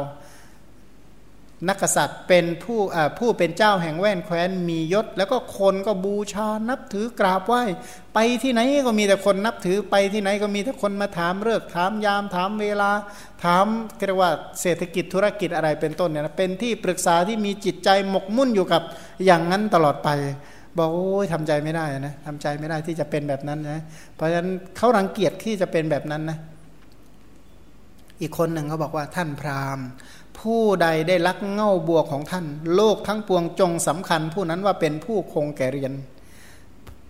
นักษัตริย์เป็นผู้ผู้เป็นเจ้าแห่งแว่นแคว้นมียศ แล้วก็คนก็บูชานับถือกราบไหว้ ไปที่ไหนก็มีแต่คนนับถือไปที่ไหนก็มีแต่คนมาถามเรื่องถามยามถามเวลา ถามเรียกว่าเศรษฐกิจธุรกิจอะไรเป็นต้นเนี่ยนะเป็นที่ปรึกษาที่มีจิตใจหมกมุ่นอยู่กับอย่างนั้นตลอดไป บอกโอ้ยทำใจไม่ได้นะทำใจไม่ได้ที่จะเป็นแบบนั้นนะเพราะฉะนั้นเขารังเกียจที่จะเป็นแบบนั้นนะอีกคนหนึ่งเขาบอกว่าท่านพราหมณ์ ผู้ใดได้ลักเง่าบัวของท่าน โลกทั้งปวงจงสำคัญ ผู้นั้นว่าเป็นผู้คงแก่เรียน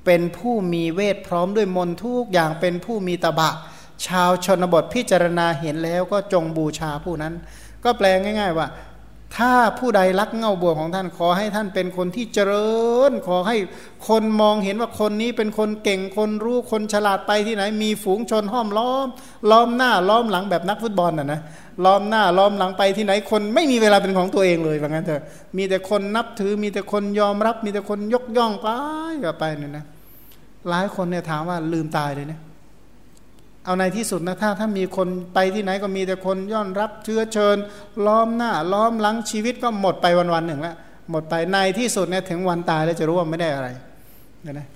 เป็นผู้มีเวทพร้อมด้วยมนทุกอย่างเป็นผู้มีตบะ ชาวชนบทพิจารณาเห็นแล้วก็จงบูชาผู้นั้น ก็แปลง่าย ๆว่า ถ้าผู้ใดรักเง่าบัวของท่านขอให้ท่านเป็นคนที่เจริญ ขอให้คนมองเห็นว่าคนนี้เป็นคนเก่งคนรู้คนฉลาดไปที่ไหน มีฝูงชนห้อมล้อม ล้อมหน้าล้อมหลังแบบนักฟุตบอลน่ะนะ ล้อมหน้าล้อมหลังไปที่ไหนคนไม่มีเวลาเป็นของตัวเองเลยว่างั้นเถอะมีแต่คนนับถือมีแต่คนยอมรับ มีแต่คนยกย่องไปก็ไปเนี่ยนะหลายคนเนี่ยถามว่าลืมตายเลยเนี่ยเอาในที่สุดนะถ้าถ้ามีคนไปที่ไหนก็มีแต่คนย่อนรับเชื้อเชิญ ล้อมหน้า ล้อมหลังชีวิตก็หมดไปวันวันหนึ่งแล้วหมดไปในที่สุดเนี่ยถึงวันตายแล้วจะรู้ว่าไม่ได้อะไรเนี่ยนะ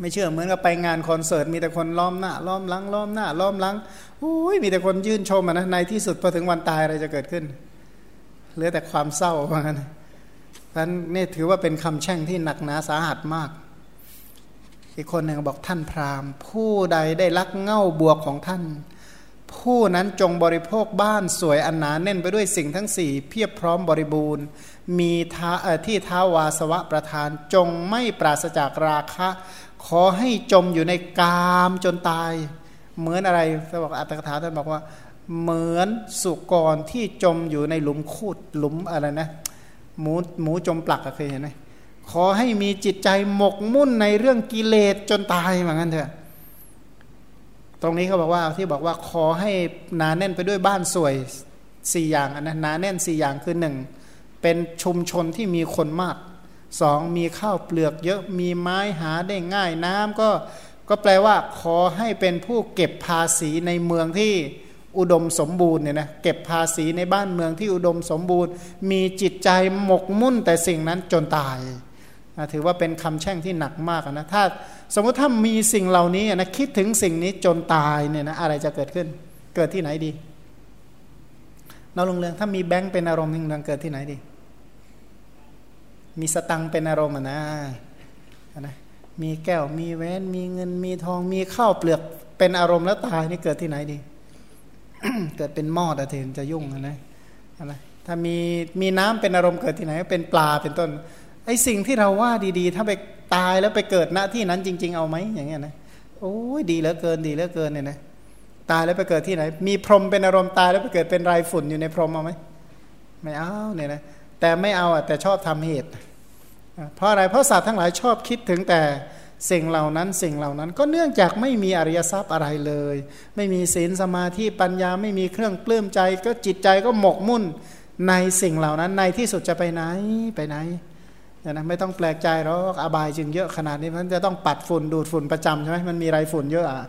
ไม่เชื่อเหมือนกับไปงานคอนเสิร์ตมีแต่คนล้อมหน้าล้อมหลังล้อมหน้าล้อมหลังอุ้ยมีแต่คนยื่นชมนะในที่สุดพอถึงวันตายอะไรจะเกิดขึ้นเหลือแต่ความเศร้าว่างั้นท่านนี่ถือว่าเป็นคำแช่งที่หนักหนาสาหัสมาก อีกคนหนึ่งบอกท่านพราหมณ์ ผู้ใดได้ลักเง่าบวกของท่าน ผู้นั้นจงบริโภคบ้านสวยอันหนาแน่นไปด้วยสิ่งทั้งสี่เพียบพร้อมบริบูรณ์ มีที่ท้าวาสวะประธานจงไม่ปราศจากราคะ ขอให้จมอยู่ในกามจนตาย เหมือนอะไรจะบอกอัตถกถาท่านบอกว่า เหมือนสุกรที่จมอยู่ในหลุมคูดหลุมอะไรนะหมูหมูจมปลักเคยเห็นไหมขอให้มีจิตใจหมกมุ่นในเรื่องกิเลสจนตายเหมือนกันเถอะ ตรงนี้เขาบอกว่าที่บอกว่าขอให้นาแน่นไปด้วยบ้านสวยสี่อย่างนะนาแน่นสี่อย่างคือหนึ่งเป็นชุมชนที่มีคนมาก สองมีข้าวเปลือกเยอะมีไม้หาได้ง่ายน้ำก็ก็แปลว่าขอให้เป็นผู้เก็บภาษีในเมืองที่อุดมสมบูรณ์เนี่ยนะเก็บภาษีในบ้านเมืองที่อุดมสมบูรณ์ มีจิตใจหมกมุ่นแต่สิ่งนั้นจนตายถือว่าเป็นคำแช่งที่หนักมากนะถ้าสมมติถ้ามีสิ่งเหล่านี้นะคิดถึงสิ่งนี้จนตายเนี่ยนะอะไรจะเกิดขึ้น เกิดที่ไหนดีนอกลงเรืองถ้ามีแบงค์เป็นอารมณ์หนึ่งเกิดที่ไหนดี มีสตังเป็นอารมณ์นะนะมีแก้วมีแหวนมีเงินมีทองมีข้าวเปลือกเป็นอารมณ์แล้วตายนี่เกิดที่ไหนดี เกิดเป็นหม้อตะเทนจะยุ่งนะนะถ้ามีมีน้ำเป็นอารมณ์เกิดที่ไหนเป็นปลาเป็นต้นไอ้สิ่งที่เราว่าดีๆ ถ้าไปตายแล้วไปเกิดณที่นั้นจริง ๆ เอาไหมอย่างเงี้ยนะโอ้ยดีเหลือเกินดีเหลือเกินเนี่ยนะตายแล้วไปเกิดที่ไหน มีพรหมเป็นอารมณ์ตายแล้วไปเกิดเป็นไรฝุ่นอยู่ในพรหมเอาไหมไม่เอาเนี่ยนะ แต่ไม่เอาอะแต่ชอบทำเหตุ เพราะอะไรเพราะสัตว์ทั้งหลายชอบคิดถึงแต่สิ่งเหล่านั้นสิ่งเหล่านั้น ก็เนื่องจากไม่มีอริยทรัพย์อะไรเลย ไม่มีศีลสมาธิปัญญาไม่มีเครื่องปลื้มใจ ก็จิตใจก็หมกมุ่นในสิ่งเหล่านั้นในที่สุดจะไปไหนไปไหนนะไม่ต้องแปลกใจหรอกอบายจึงเยอะขนาดนี้มันจะต้องปัดฝุ่นดูดฝุ่นประจำใช่ไหมมันมีไรฝุ่นเยอะอะ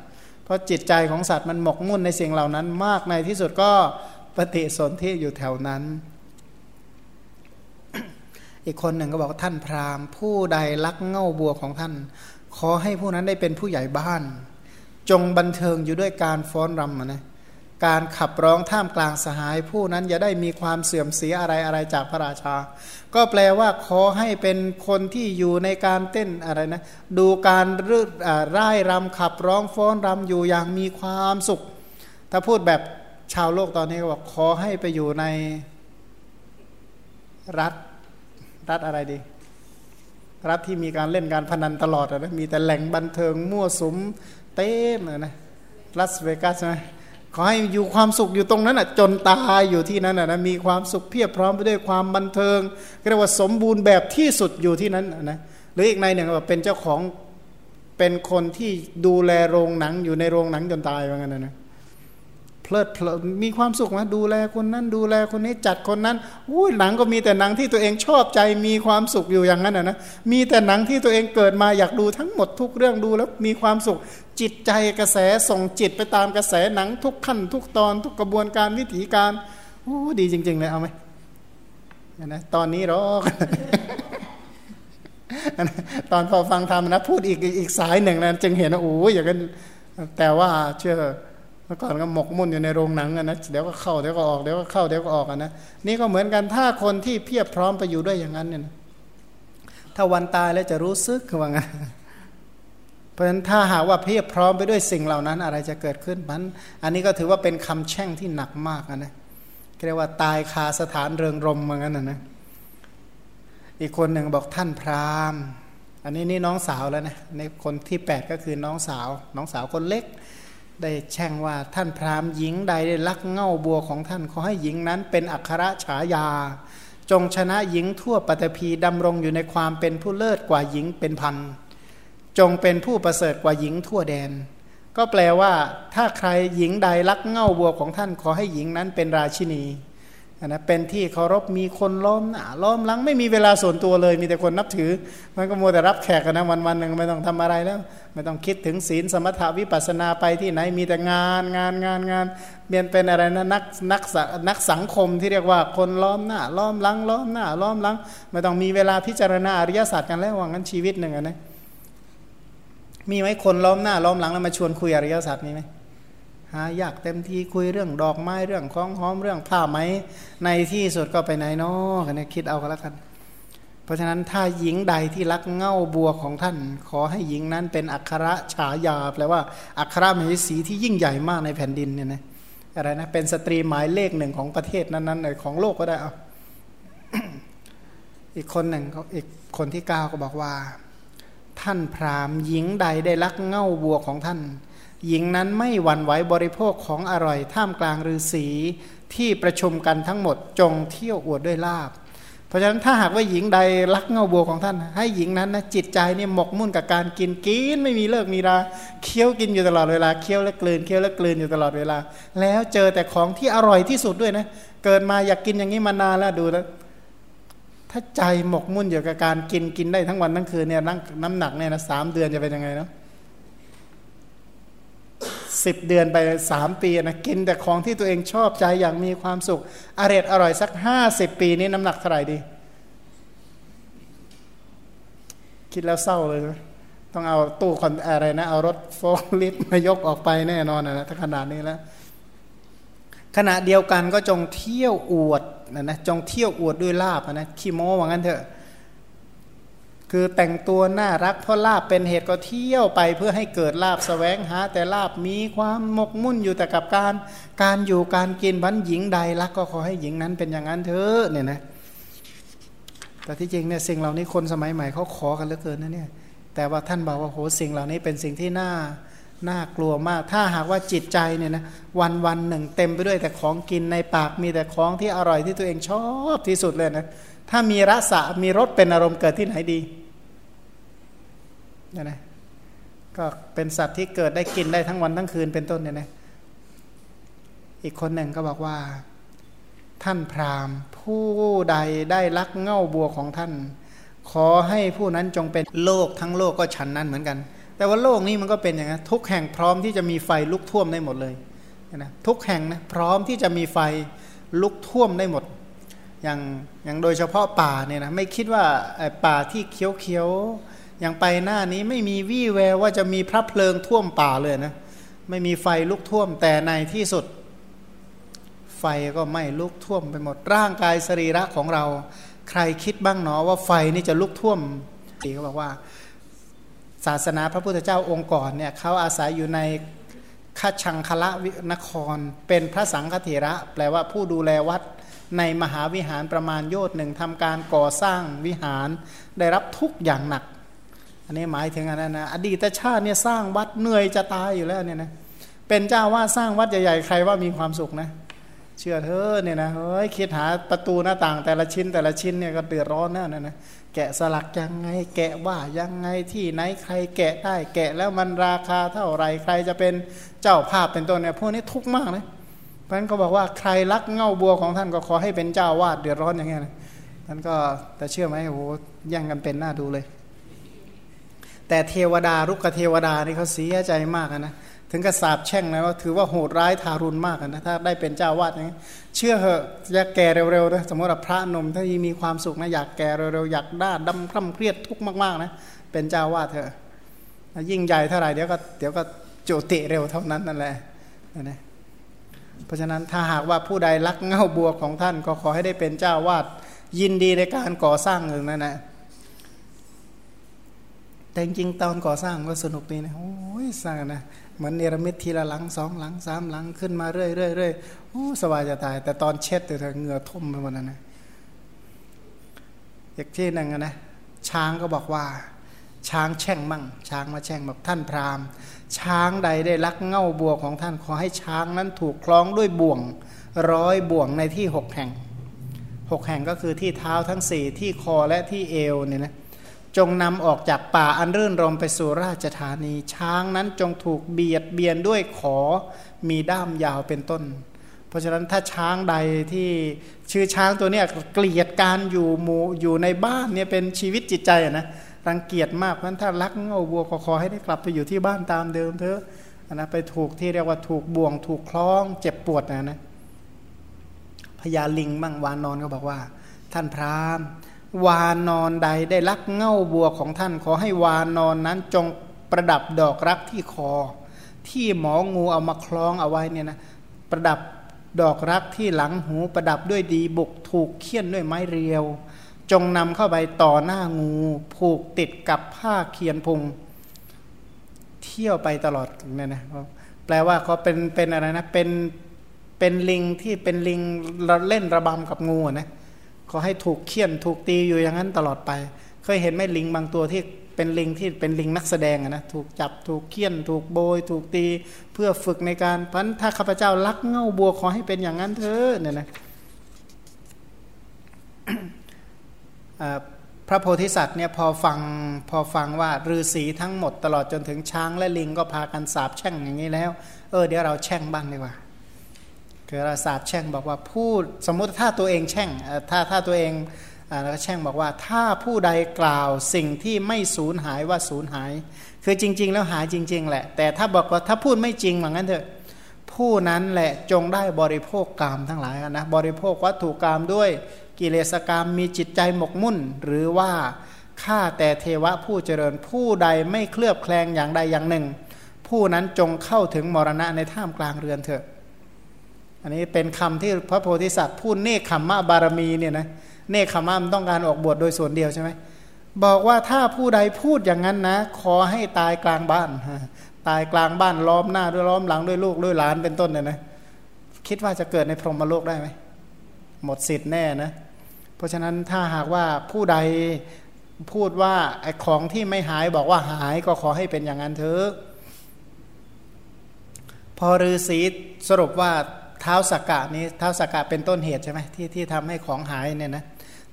เพราะจิตใจของสัตว์มันหมกมุ่นในสิ่งเหล่านั้นมากในที่สุดก็ปฏิสนธิอยู่แถวนั้น อีกคนหนึ่งก็บอกท่านพราหมณ์ ผู้ใดลักเง่าบัวของท่าน ขอให้ผู้นั้นได้เป็นผู้ใหญ่บ้าน จงบันเทิงอยู่ด้วยการฟ้อนรำนะการขับร้องท่ามกลางสหายผู้นั้นอย่าได้มีความเสื่อมเสียอะไรอะไรจากพระราชา ก็แปลว่าขอให้เป็นคนที่อยู่ในการเต้นอะไรนะ ดูการรืดร่ายรำขับร้องฟ้อนรำอยู่อย่างมีความสุข ถ้าพูดแบบชาวโลกตอนนี้ก็บอกขอให้ไปอยู่ในรัฐ รัฐอะไรดี รัฐที่มีการเล่นการพนันตลอดนะมีแต่แหล่งบันเทิงมั่วสุมเต้มนะรัสเวกัสใช่ไหมขอให้อยู่ความสุขอยู่ตรงนั้นอะจนตายอยู่ที่นั้นอะนะมีความสุขเพียบพร้อมไปด้วยความบันเทิงเรียกว่าสมบูรณ์แบบที่สุดอยู่ที่นั้นนะหรืออีกในหนึ่งว่าเป็นเจ้าของเป็นคนที่ดูแลโรงหนังอยู่ในโรงหนังจนตายว่างั้นนะ เพลิดเพลินมีความสุขนะดูแลคนนั้นดูแลคนนี้จัดคนนั้นอุ้ยหนังก็มีแต่หนังที่ตัวเองชอบใจมีความสุขอยู่อย่างนั้นนะนะมีแต่หนังที่ตัวเองเกิดมาอยากดูทั้งหมดทุกเรื่องดูแล้วมีความสุข จิตใจกระแสส่งจิตไปตามกระแสหนังทุกขั้นทุกตอนทุกกระบวนการวิถีการโอ้ดีจริง ๆ เลยเอาไหมนะตอนนี้รอตอนพอฟังธรรมนะพูดอีกอีกสายหนึ่งนะจึงเห็นโอ้ยอย่างนั้นแต่ว่าเชื่อ เมื่อก่อนก็หมกมุ่นอยู่ในโรงหนังนะ เดี๋ยวก็เข้าเดี๋ยวก็ออกเดี๋ยวก็เข้าเดี๋ยวก็ออกนะ นี่ก็เหมือนกันถ้าคนที่เพียบพร้อมไปอยู่ด้วยอย่างนั้นเนี่ยถ้าวันตายแล้วจะรู้สึกว่าไงเพราะฉะนั้นถ้าหากว่าเพียบพร้อมไปด้วยสิ่งเหล่านั้น อะไรจะเกิดขึ้นมันอันนี้ก็ถือว่าเป็นคำแช่งที่หนักมากนะเรียกว่าตายคาสถานเริงรมเหมือนกันนะนะอีกคนหนึ่งบอกท่านพราหมณ์ อันนี้นี่น้องสาวแล้วนะในคนที่ 8 ก็คือน้องสาว น้องสาวคนเล็ก ได้แช่งว่าท่านพราหมณ์หญิงใดได้ลักเง่าบัวของท่านขอให้หญิงนั้นเป็นอัครฉายา จงชนะหญิงทั่วปฐพีดำรงอยู่ในความเป็นผู้เลิศกว่าหญิงเป็นพันจงเป็นผู้ประเสริฐกว่าหญิงทั่วแดน ก็แปลว่า ถ้าใครหญิงใดลักเง่าบัวของท่านขอให้หญิงนั้นเป็นราชินี นะเป็นที่เคารพมีคนล้อมหน้าล้อมหลังไม่มีเวลาส่วนตัวเลย มีแต่คนนับถือ มันก็มัวแต่รับแขกกันนะวันวันหนึ่งไม่ต้องทำอะไรแล้ว ไม่ต้องคิดถึงศีลสมถาวิปัสนาไปที่ไหนมีแต่งานงานงานงานเบียนเป็นอะไรนะนักนักนักสังคมที่เรียกว่าคนล้อมหน้าล้อมหลังล้อมหน้าล้อมหลัง ไม่ต้องมีเวลาพิจารณาอริยศาสตร์กันแล้วว่างั้นชีวิตหนึ่งนะมีไหมคนล้อมหน้าล้อมหลังแล้วมาชวนคุยอริยศาสตร์มีไหม หายากเต็มทีคุยเรื่องดอกไม้เรื่องของหอมเรื่องผ้าไหม ในที่สุดก็ไปไหนเนาะกันคิดเอาก็แล้วกัน เพราะฉะนั้นถ้าหญิงใดที่รักเง่าบัวของท่าน ขอให้หญิงนั้นเป็นอัครฉายาแปลว่า อัครมเหสีที่ยิ่งใหญ่มากในแผ่นดินเนี่ยนะอะไรนะเป็นสตรีหมายเลขหนึ่งของประเทศนั้นๆของโลกก็ได้เอาอีกคนหนึ่งอีกคนที่เก้าก็บอกว่า ท่านพราหมณ์หญิงใดได้รักเง่าบัวของท่าน หญิงนั้นไม่หวั่นไหวบริโภคของอร่อย ท่ามกลางฤาษีที่ประชุมกันทั้งหมดจงเที่ยวอวดด้วยลาบ เพราะฉะนั้นถ้าหากว่าหญิงใดรักเงาบัวของท่าน ให้หญิงนั้นนะจิตใจเนี่ยหมกมุ่นกับการกินกินไม่มีเลิกมีราเคี้ยวกินอยู่ตลอดเวลาเคี้ยวและกลืนเคี้ยวและกลืนอยู่ตลอดเวลา แล้วเจอแต่ของที่อร่อยที่สุดด้วยนะเกิดมาอยากกินอย่างนี้มานานแล้วดูแล้วถ้าใจหมกมุ่นอยู่กับการกินกินได้ทั้งวันทั้งคืนเนี่ยน้ำหนักเนี่ยนะสามเดือนจะเป็นยังไงเนาะ สิบเดือนไปสามปีนะกินแต่ของที่ตัวเองชอบใจอย่างมีความสุขอร่อยอร่อยสักห้าสิบปีนี้น้ำหนักเท่าไหร่ดี คิดแล้วเศร้าเลยนะต้องเอาตู้คอนอะไรนะ เอารถโฟล์ลิฟมายกออกไปแน่นอนนะถ้าขนาดนี้แล้วขณะเดียวกันก็จงเที่ยวอวดนะนะจงเที่ยวอวดด้วยลาบนะขี้โม้ว่างั้นเถอะ คือแต่งตัวน่ารักเพราะลาบเป็นเหตุก็เที่ยวไปเพื่อให้เกิดลาบสแสวงหา แต่ลาบมีความหมกมุ่นอยู่แต่กับการ การอยู่การกินบันหญิงใดรักก็ขอให้หญิงนั้นเป็นอย่างนั้นเถอะเนี่ยนะแต่ที่จริงเนี่ยสิ่งเหล่านี้คนสมัยใหม่เขาขอกันเหลือเกินนะเนี่ยแต่ว่าท่านบอกว่าโหสิ่งเหล่านี้เป็นสิ่งที่น่า น่ากลัวมาก ถ้าหากว่าจิตใจเนี่ยนะวันวันหนึ่งเต็มไปด้วยแต่ของกินในปากมีแต่ของที่อร่อยที่ตัวเองชอบที่สุดเลยนะถ้ามีรสะมีรสเป็นอารมณ์เกิดที่ไหนดีนี่นะก็เป็นสัตว์ที่เกิดได้กินได้ทั้งวันทั้งคืนเป็นต้นเนี่ยนะอีกคนหนึ่งก็บอกว่า ท่านพราหมณ์ ผู้ใดได้ลักเง่าบัวของท่าน ขอให้ผู้นั้นจงเป็นโลกทั้งโลกก็ฉันนั้นเหมือนกัน แต่ว่าโลกนี้มันก็เป็นอย่างนี้ทุกแห่งพร้อมที่จะมีไฟลุกท่วมได้หมดเลยนะทุกแห่งนะพร้อมที่จะมีไฟลุกท่วมได้หมด อย่างอย่างโดยเฉพาะป่าเนี่ยนะไม่คิดว่าป่าที่เคี้ยวๆอย่างไปหน้านี้ไม่มีวี่แววว่าจะมีพระเพลิงท่วมป่าเลยนะไม่มีไฟลุกท่วมแต่ในที่สุด ไฟก็ไม่ลุกท่วมไปหมดร่างกายสรีระของเรา ใครคิดบ้างเนาะว่าไฟนี่จะลุกท่วมตีเขาบอกว่า ศาสนาพระพุทธเจ้าองค์ก่อนเนี่ยเขาอาศัยอยู่ในคชังคละนคร เป็นพระสังฆเถระ แปลว่าผู้ดูแลวัดในมหาวิหารประมาณโยชน์หนึ่งทำการก่อสร้างวิหารได้รับทุกอย่างหนัก อันนี้หมายถึงอันนั้นนะอดีตชาติเนี่ยสร้างวัดเหนื่อยจะตายอยู่แล้วเนี่ยนะเป็นเจ้าว่าสร้างวัดใหญ่ๆใครว่ามีความสุขนะเชื่อเธอเนี่ยนะเฮ้ยคิดหาประตูหน้าต่างแต่ละชิ้นแต่ละชิ้นเนี่ยก็เดือดร้อนแน่นะนะ แกะสลักยังไง แกะว่ายังไงที่ไหนใครแกะได้ แกะแล้วมันราคาเท่าไรใครจะเป็นเจ้าภาพเป็นต้นเนี่ยพวกนี้ทุกข์มากนะเพราะฉะนั้นก็บอกว่าใครรักเง่าบัวของท่านก็ขอให้เป็นเจ้าวาดเดือดร้อนอย่างเงี้ยนะท่านก็แต่เชื่อไหมโอ้โหย่งกันเป็นหน้าดูเลย แต่เทวดารุกเทวดานี่เขาเสียใจมากนะ ถึงกระสาบแช่งนะว่าถือว่าโหดร้ายทารุณมากนะถ้าได้เป็นเจ้าวาดนี้เชื่อเหอะอยากแก่เร็วๆนะสมมติว่าพระนมถ้ามีความสุขนะอยากแก่เร็วๆอยากด้าดำคล่ำเครียดทุกข์มากๆนะเป็นเจ้าวาดเถอะยิ่งใหญ่เท่าไหร่เดี๋ยวก็เดี๋ยวก็โจติเร็วเท่านั้นนั่นแหละนะเพราะฉะนั้นถ้าหากว่าผู้ใดรักเง่าบัวของท่านก็ขอให้ได้เป็นเจ้าวาดยินดีในการก่อสร้างเองนั่นแหละแต่จริงตอนก่อสร้างก็สนุกดีนะโอ้ยสร้างนะ เหมือนเนรมิตทีละหลังสองหลังสามหลังขึ้นมาเรื่อยเรื่อยเรื่อยโอ้สบายจะตาย แต่ตอนเช็ดเธอเหงื่อท่มไปหมดนะนะอีกที่หนึ่งนะช้างก็บอกว่า ช้างแช่งมั่ง ช้างมาแช่งแบอกท่านพราหมณ์ ช้างใดได้ลักเง่าบัวของท่านขอให้ช้างนั้นถูกคล้องด้วยบ่วงร้อยบ่วงในที่หกแห่งหกแห่งก็คือที่เท้าทั้งสี่ที่คอและที่เอวเนี่ยนะ จงนำออกจากป่าอันรื่นรมไปสู่ราชธานี ช้างนั้นจงถูกเบียดเบียนด้วยขอมีด้ามยาวเป็นต้น เพราะฉะนั้นถ้าช้างใดที่ชื่อช้างตัวนี้เกลียดการอยู่หมู่อยู่ในบ้านเนี่ยเป็นชีวิตจิตใจนะรังเกียจมากเพราะฉะนั้นถ้ารักเงาวัวก็ขอให้ได้กลับไปอยู่ที่บ้านตามเดิมเถอะนะไปถูกที่เรียกว่าถูกบ่วง ถูกคล้อง เจ็บปวดนะนะพญาลิงบ้างวานนอนก็บอกว่า ท่านพราหมณ์ วานนอนใดได้ลักเง่าบัวของท่าน ขอให้วานนอนนั้นจงประดับดอกรักที่คอ ที่หมองูเอามาคล้องเอาไว้เนี่ยนะประดับดอกรักที่หลังหูประดับด้วยดีบุกถูกเคี่ยนด้วยไม้เรียว จงนำเข้าไปต่อหน้างู ผูกติดกับผ้าเคียนพุง เที่ยวไปตลอดเนี่ยนะแปลว่าเขาเป็นเป็นอะไรนะเป็นเป็นลิงที่เป็นลิงเล่นระบำกับงูนะ ขอให้ถูกเคี่ยนถูกตีอยู่อย่างนั้นตลอดไป เคยเห็นไหมลิงบางตัวที่เป็นลิงที่เป็นลิงนักแสดงนะถูกจับถูกเคี่ยน ถูกโบย ถูกตีเพื่อฝึกในการพันถ้าข้าพเจ้ารักเง่าบัวขอให้เป็นอย่างนั้นเถอะเนี่ยนะพระโพธิสัตว์เนี่ยพอฟังพอฟังว่าฤาษีทั้งหมดตลอดจนถึงช้างและลิงก็พากันสาบแช่งอย่างนี้แล้ว เออเดี๋ยวเราแช่งบ้างดีกว่า คือราศาสตร์แช่งบอกว่าพูดสมมุติถ้าตัวเองแช่งถ้าถ้าตัวเองแล้วก็แช่งบอกว่าถ้าผู้ใดกล่าวสิ่งที่ไม่สูญหายว่าสูญหาย คือจริง ๆ แล้วหายจริง ๆ แหละ แต่ถ้าบอกว่าถ้าพูดไม่จริงเหมือนกันเถอะผู้นั้นแหละจงได้บริโภคกรรมทั้งหลายนะบริโภควัตถุกรรมด้วยกิเลสกรรมมีจิตใจหมกมุ่น หรือว่าข้าแต่เทวะผู้เจริญผู้ใดไม่เคลือบแคลงอย่างใดอย่างหนึ่ง ผู้นั้นจงเข้าถึงมรณะในท่ามกลางเรือนเถอะ อันนี้เป็นคำที่พระโพธิสัตว์พูดเนคขมมะบารมีเนี่ยนะเนคขมมะมันต้องการออกบวชโดยส่วนเดียวใช่ไหมบอกว่าถ้าผู้ใดพูดอย่างนั้นนะ ขอให้ตายกลางบ้าน ตายกลางบ้านล้อมหน้าด้วยล้อมหลังด้วยลูกด้วยหลานเป็นต้นเนี่ยนะคิดว่าจะเกิดในพรหมโลกได้ไหมหมดสิทธิ์แน่นะ เพราะฉะนั้นถ้าหากว่าผู้ใดพูดว่าไอ้ของที่ไม่หายบอกว่าหายก็ขอให้เป็นอย่างนั้นเถอะพอฤาษีสรุปว่า ท้าวสักกะนี้เท้าวสักกะเป็นต้นเหตุใช่ไหมที่ที่ทำให้ของหายเนี่ยนะ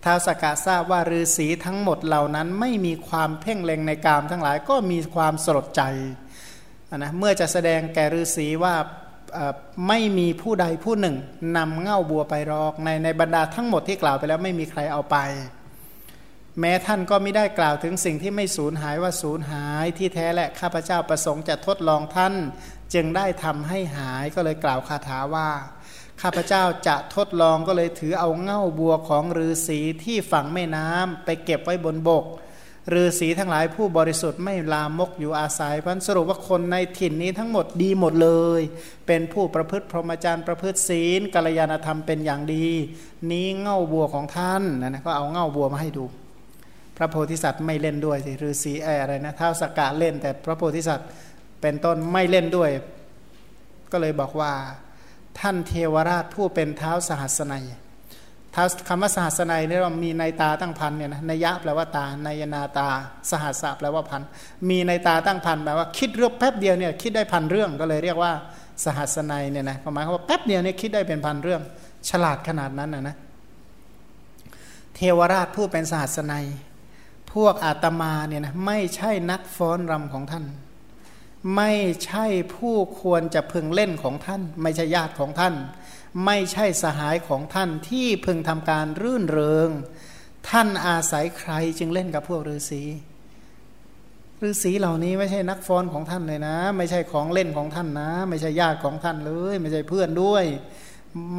ท้าวสักกะทราบว่าฤาษีทั้งหมดเหล่านั้นไม่มีความเพ่งเล็งในกามทั้งหลายก็มีความสลดใจนะเมื่อจะแสดงแก่ฤาษีว่าไม่มีผู้ใดผู้หนึ่งนำเง่าบัวไปรอกในในบรรดาทั้งหมดที่กล่าวไปแล้วไม่มีใครเอาไป แม้ท่านก็ไม่ได้กล่าวถึงสิ่งที่ไม่สูญหายว่าสูญหายที่แท้และข้าพเจ้าประสงค์จะทดลองท่าน จึงได้ทำให้หายก็เลยกล่าวคาถาว่า ข้าพเจ้าจะทดลองก็เลยถือเอาเง่าบัวของฤาษีที่ฝังแม่น้ำไปเก็บไว้บนบกฤาษีทั้งหลายผู้บริสุทธิ์ไม่ลามกอยู่อาศัยพันสรุปว่าคนในถิ่นนี้ทั้งหมดดีหมดเลย เป็นผู้ประพฤติพรหมจรรย์ประพฤติศีลกัลยาณธรรมเป็นอย่างดี นี้เง่าบัวของท่านนะนะก็เอาเง่าบัวมาให้ดู พระโพธิสัตว์ไม่เล่นด้วยสิฤาษีอะไรนะเท้าสกกะเล่นแต่พระโพธิสัตว์ เป็นต้นไม่เล่นด้วย ก็เลยบอกว่า ท่านเทวราชผู้เป็นเท้าสหัสนัยถ้าคำว่าสหัสนัยนี่เรามีในตาตั้งพันเนี่ยนะนยะแปลว่าตานยนาตา สหัสแปลว่าพัน มีในตาตั้งพันแปลว่าคิดเรื่องแป๊บเดียวเนี่ยคิดได้พันเรื่องก็เลยเรียกว่า สหัสนัยเนี่ยนะหมายความว่าแป๊บเดียวเนี่ยคิดได้เป็นพันเรื่อง ฉลาดขนาดนั้นนะนะเทวราชผู้เป็นสหัสนัย พวกอาตมาเนี่ยนะไม่ใช่นักฟ้อนรำของท่าน ไม่ใช่ผู้ควรจะพึงเล่นของท่าน ไม่ใช่ญาติของท่าน ไม่ใช่สหายของท่านที่พึงทำการรื่นเริง ท่านอาศัยใครจึงเล่นกับพวกฤาษีฤาษีเหล่านี้ไม่ใช่นักฟ้อนของท่านเลยนะ ไม่ใช่ของเล่นของท่านนะ ไม่ใช่ญาติของท่านเลย ไม่ใช่เพื่อนด้วย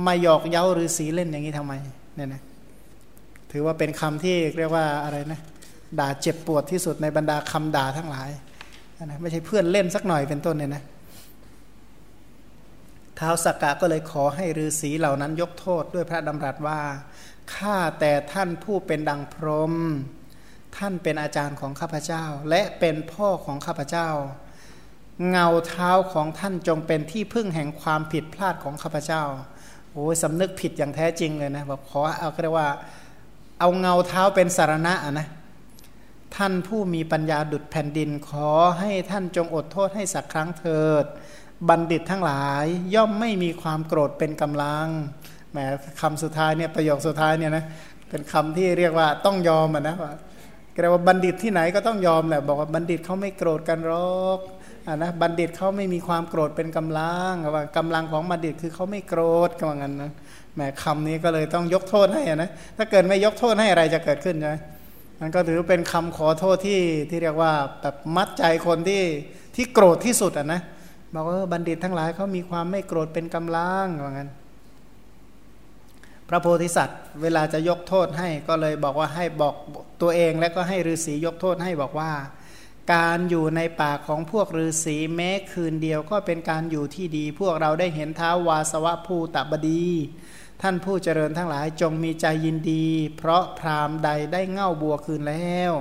มาหยอกเย้าฤาษีเล่นอย่างนี้ทำไมเนี่ยนะถือว่าเป็นคำที่เรียกว่าอะไรนะ ด่าเจ็บปวดที่สุดในบรรดาคำด่าทั้งหลาย นะไม่ใช่เพื่อนเล่นสักหน่อยเป็นต้นเนี่ยนะท้าวสักกะก็เลยขอให้ฤาษีเหล่านั้นยกโทษด้วยพระดำรัสว่าข้าแต่ท่านผู้เป็นดังพรหมท่านเป็นอาจารย์ของข้าพเจ้า และเป็นพ่อของข้าพเจ้า เงาเท้าของท่านจงเป็นที่พึ่งแห่งความผิดพลาดของข้าพเจ้าโอ้ยสำนึกผิดอย่างแท้จริงเลยนะบอกขอเอาเรียกว่า เอาเงาเท้าเป็นสารณะนะ ท่านผู้มีปัญญาดุดแผ่นดินขอให้ท่านจงอดโทษให้สักครั้งเถิด บัณฑิตทั้งหลายย่อมไม่มีความโกรธเป็นกำลังแหมคำสุดท้ายเนี่ยประโยคสุดท้ายเนี่ยนะเป็นคำที่เรียกว่าต้องยอมอะนะว่าแปลว่าบัณฑิตที่ไหนก็ต้องยอมแหละบอกว่าบัณฑิตเขาไม่โกรธกันหรอกอ่านะบัณฑิตเขาไม่มีความโกรธเป็นกำลังว่ากำลังของบัณฑิตคือเขาไม่โกรธก็ว่างั้นนะแหมคำนี้ก็เลยต้องยกโทษให้นะถ้าเกิดไม่ยกโทษให้อะไรจะเกิดขึ้นใช่ไหม มันก็ถือเป็นคำขอโทษที่ที่เรียกว่าแบบมัดใจคนที่ที่โกรธที่สุดอะนะบอกว่าบัณฑิตทั้งหลายเขามีความไม่โกรธเป็นกำลังว่างั้น พระโพธิสัตว์ เวลาจะยกโทษให้ก็เลยบอกว่าให้บอกตัวเองและก็ให้ฤาษียกโทษให้บอกว่า การอยู่ในป่าของพวกฤาษีแม้คืนเดียวก็เป็นการอยู่ที่ดี พวกเราได้เห็นเท้าวาสวะภูตบดี ท่านผู้เจริญทั้งหลายจงมีใจยินดี เพราะพรามใดได้เง่าบัวคืนแล้ว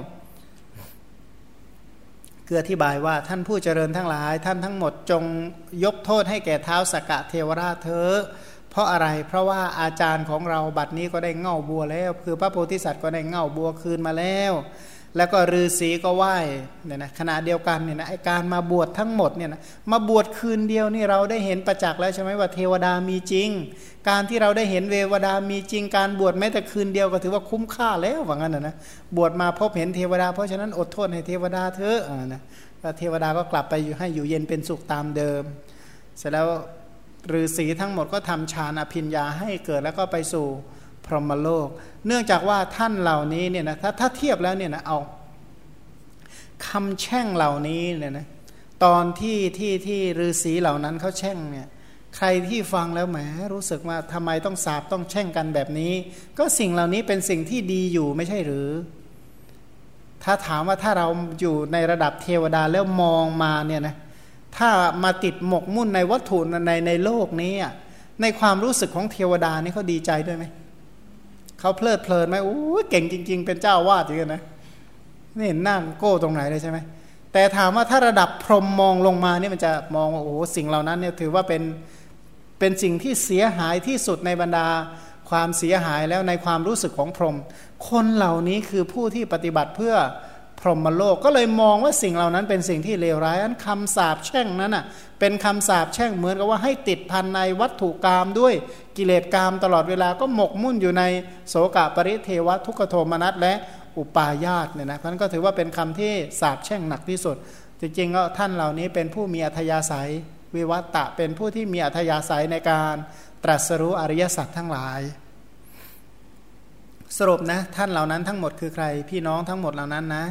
คืออธิบายว่าท่านผู้เจริญทั้งหลาย ท่านทั้งหมดจงยกโทษให้แก่เท้าสกกะเทวราชเถอเพราะอะไรเพราะว่าอาจารย์ของเราบัดนี้ก็ได้เง่าบัวแล้ว คือพระโพธิสัตว์ก็ได้เง่าบัวคืนมาแล้ว แล้วก็ฤาษีก็ไหว้เนี่ยนะขณะเดียวกันเนี่ยนะไอการมาบวชทั้งหมดเนี่ยนะมาบวชคืนเดียวนี่เราได้เห็นประจักษ์แล้วใช่ไหมว่าเทวดามีจริง การที่เราได้เห็นเววดามีจริง การบวชแม้แต่คืนเดียวก็ถือว่าคุ้มค่าแล้วว่างั้นนะนะบวชมาพบเห็นเทวดาเพราะฉะนั้นอดทนให้เทวดาเถอะนะเทวดาก็กลับไปอยู่ให้อยู่เย็นเป็นสุขตามเดิม เสร็จแล้วฤาษีทั้งหมดก็ทำฌานอภิญญาให้เกิดแล้วก็ไปสู่ รหมโลก เนื่องจากว่าท่านเหล่านี้เนี่ยนะถ้าถ้าเทียบแล้วเนี่ยนะเอาคำแช่งเหล่านี้เนี่ยนะตอนที่ที่ที่ฤาษีเหล่านั้นเขาแช่งเนี่ยใครที่ฟังแล้วแหมรู้สึกว่าทำไมต้องสาบต้องแช่งกันแบบนี้ ก็สิ่งเหล่านี้เป็นสิ่งที่ดีอยู่ไม่ใช่หรือ ถ้าถามว่าถ้าเราอยู่ในระดับเทวดาแล้วมองมาเนี่ยนะถ้ามาติดหมกมุ่นในวัตถุในในโลกนี้ในความรู้สึกของเทวดานี่เขาดีใจด้วยไหม เขาเพลิดเพลินไหมโอ้เก่งจริง ๆ เป็นเจ้าวาดอย่างนะนี่เห็นนั่งโก้ตรงไหนเลยใช่ไหมแต่ถามว่าถ้าระดับพรหมมองลงมาเนี่ยมันจะมองว่าโอ้สิ่งเหล่านั้นเนี่ยถือว่าเป็นเป็นสิ่งที่เสียหายที่สุดในบรรดาความเสียหายแล้วในความรู้สึกของพรหมคนเหล่านี้คือผู้ที่ปฏิบัติเพื่อ พรหมโลกก็เลยมองว่าสิ่งเหล่านั้นเป็นสิ่งที่เลวร้ายอันคำสาปแช่งนั้นอะเป็นคำสาปแช่งเหมือนกับว่าให้ติดพันในวัตถุกรรมด้วยกิเลสกรรมตลอดเวลาก็หมกมุ่นอยู่ในโสกะปริเทวทุกขโทมนัสและอุปาญาตเนี่ยนะนั้นก็ถือว่าเป็นคำที่สาบแช่งหนักที่สุด จริงๆก็ท่านเหล่านี้เป็นผู้มีอัธยาศัย วิวัตตะเป็นผู้ที่มีอัธยาศัยในการตรัสรู้อริยสัจทั้งหลาย สรุปนะท่านเหล่านั้นทั้งหมดคือใคร พี่น้องทั้งหมดเหล่านั้นนะ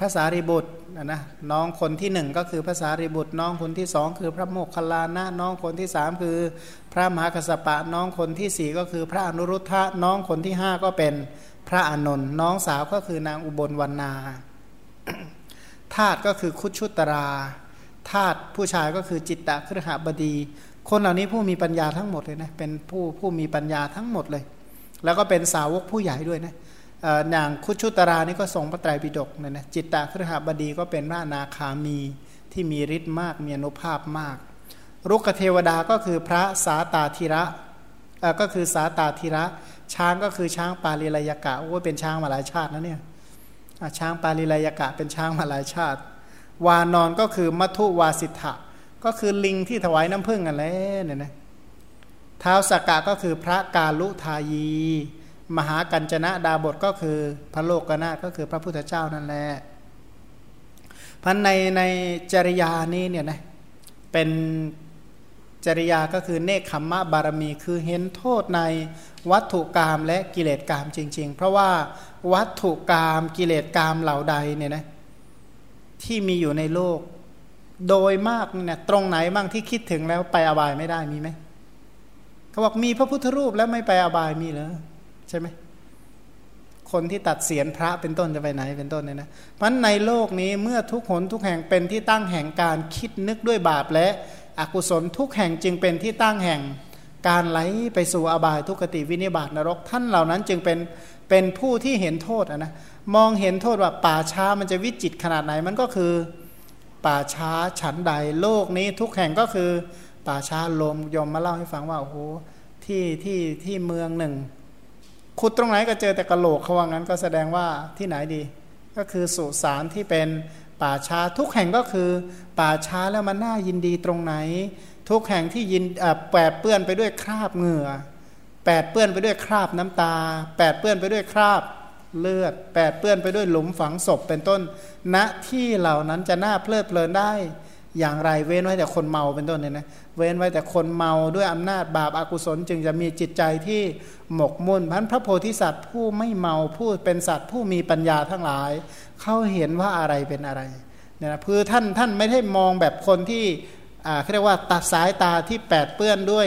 ภาษาริบุตรนะน้องคนที่หนึ่งก็คือภาษาริบุตร น้องคนที่สองคือพระโมคคัลลานะน้องคนที่สามคือ พระมหากัสปะ น้องคนที่สี่ก็คือพระอนุรุทธะน้องคนที่ห้าก็เป็นพระอานนท์น้องสาวก็คือนางอุบลวรรณาทาตุก็คือคุชุตราทาตุผู้ชายก็คือจิตตะครหบดี คนเหล่านี้ผู้มีปัญญาทั้งหมดเลยนะเป็นผู้ผู้มีปัญญาทั้งหมดเลย แล้วก็เป็นสาวกผู้ใหญ่ด้วยนะ อย่างคุชุตรานี่ก็ทรงพระไตรปิฎกเนี่ยนะจิตตะครหบดีก็เป็นพระนาคามีที่มีฤทธิ์มากมีอนุภาพมาก รุกเทวดาก็คือพระสาตาธิระก็คือสาตาธิระ ช้างก็คือช้างปาลีลยกะโอ้เป็นช้างมาหลายชาตินะเนี่ยช้างปาลีลยกะเป็นช้างมาหลายชาติ วานอนก็คือมัทุวาสิทธะก็คือลิงที่ถวายน้ำผึ้งกันแล้วเนี่ยนะเท้าสกกะก็คือพระกาลุทายี มหากัญจนะดาบทก็คือพระโลกนาก็คือพระพุทธเจ้านั่นแหละพันในในจริยานี้เนี่ยนะเป็นจริยาก็คือเนคขมมะบารมี คือเห็นโทษในวัตถุกรรมและกิเลสกรรมจริง ๆ เพราะว่าวัตถุกรรมกิเลสกรรมเหล่าใดเนี่ยนะที่มีอยู่ในโลก โดยมากเนี่ยตรงไหนบ้างที่คิดถึงแล้วไปอบายไม่ได้มีไหมเขาบอกมีพระพุทธรูปแล้วไม่ไปอบายมีเหรอ ใช่ไหมคนที่ตัดเสียนพระเป็นต้นจะไปไหนเป็นต้นเนี่ยนะเพราะในโลกนี้เมื่อทุกหนทุกแห่งเป็นที่ตั้งแห่งการคิดนึกด้วยบาปและอกุศลทุกแห่งจึงเป็นที่ตั้งแห่งการไหลไปสู่อบายทุกติวินิบาตนรก ท่านเหล่านั้นจึงเป็นเป็นผู้ที่เห็นโทษนะมองเห็นโทษว่าป่าช้ามันจะวิจิตขนาดไหนมันก็คือป่าช้าฉันใด โลกนี้ทุกแห่งก็คือป่าช้าลมยมมาเล่าให้ฟังว่าโอ้โหที่ที่ที่เมืองหนึ่ง ขุดตรงไหนก็เจอแต่กระโหลกเขาว่างั้นก็แสดงว่าที่ไหนดี ก็คือสุสานที่เป็นป่าช้าทุกแห่งก็คือ ป่าช้าแล้วมันน่ายินดีตรงไหน ทุกแห่งที่ยินแปดเปื้อนไปด้วยคราบเหงื่อแปดเปื้อนไปด้วยคราบน้ำตาแปดเปื้อนไปด้วยคราบเลือดแปดเปื้อนไปด้วยหลุมฝังศพเป็นต้นณที่เหล่านั้นจะน่าเพลิดเพลินได้ อย่างไรเว้นไว้แต่คนเมาเป็นต้นเนี่ยนะ เว้นไว้แต่คนเมาด้วยอำนาจบาปอากุศล จึงจะมีจิตใจที่หมกมุ่นพันพระโพธิสัตว์ผู้ไม่เมาผู้เป็นสัตว์ผู้มีปัญญาทั้งหลาย เขาเห็นว่าอะไรเป็นอะไรเนี่ยนะคือท่านท่านไม่ได้มองแบบคนที่อ่าเรียกว่าตาสายตาที่แปดเปื้อนด้วย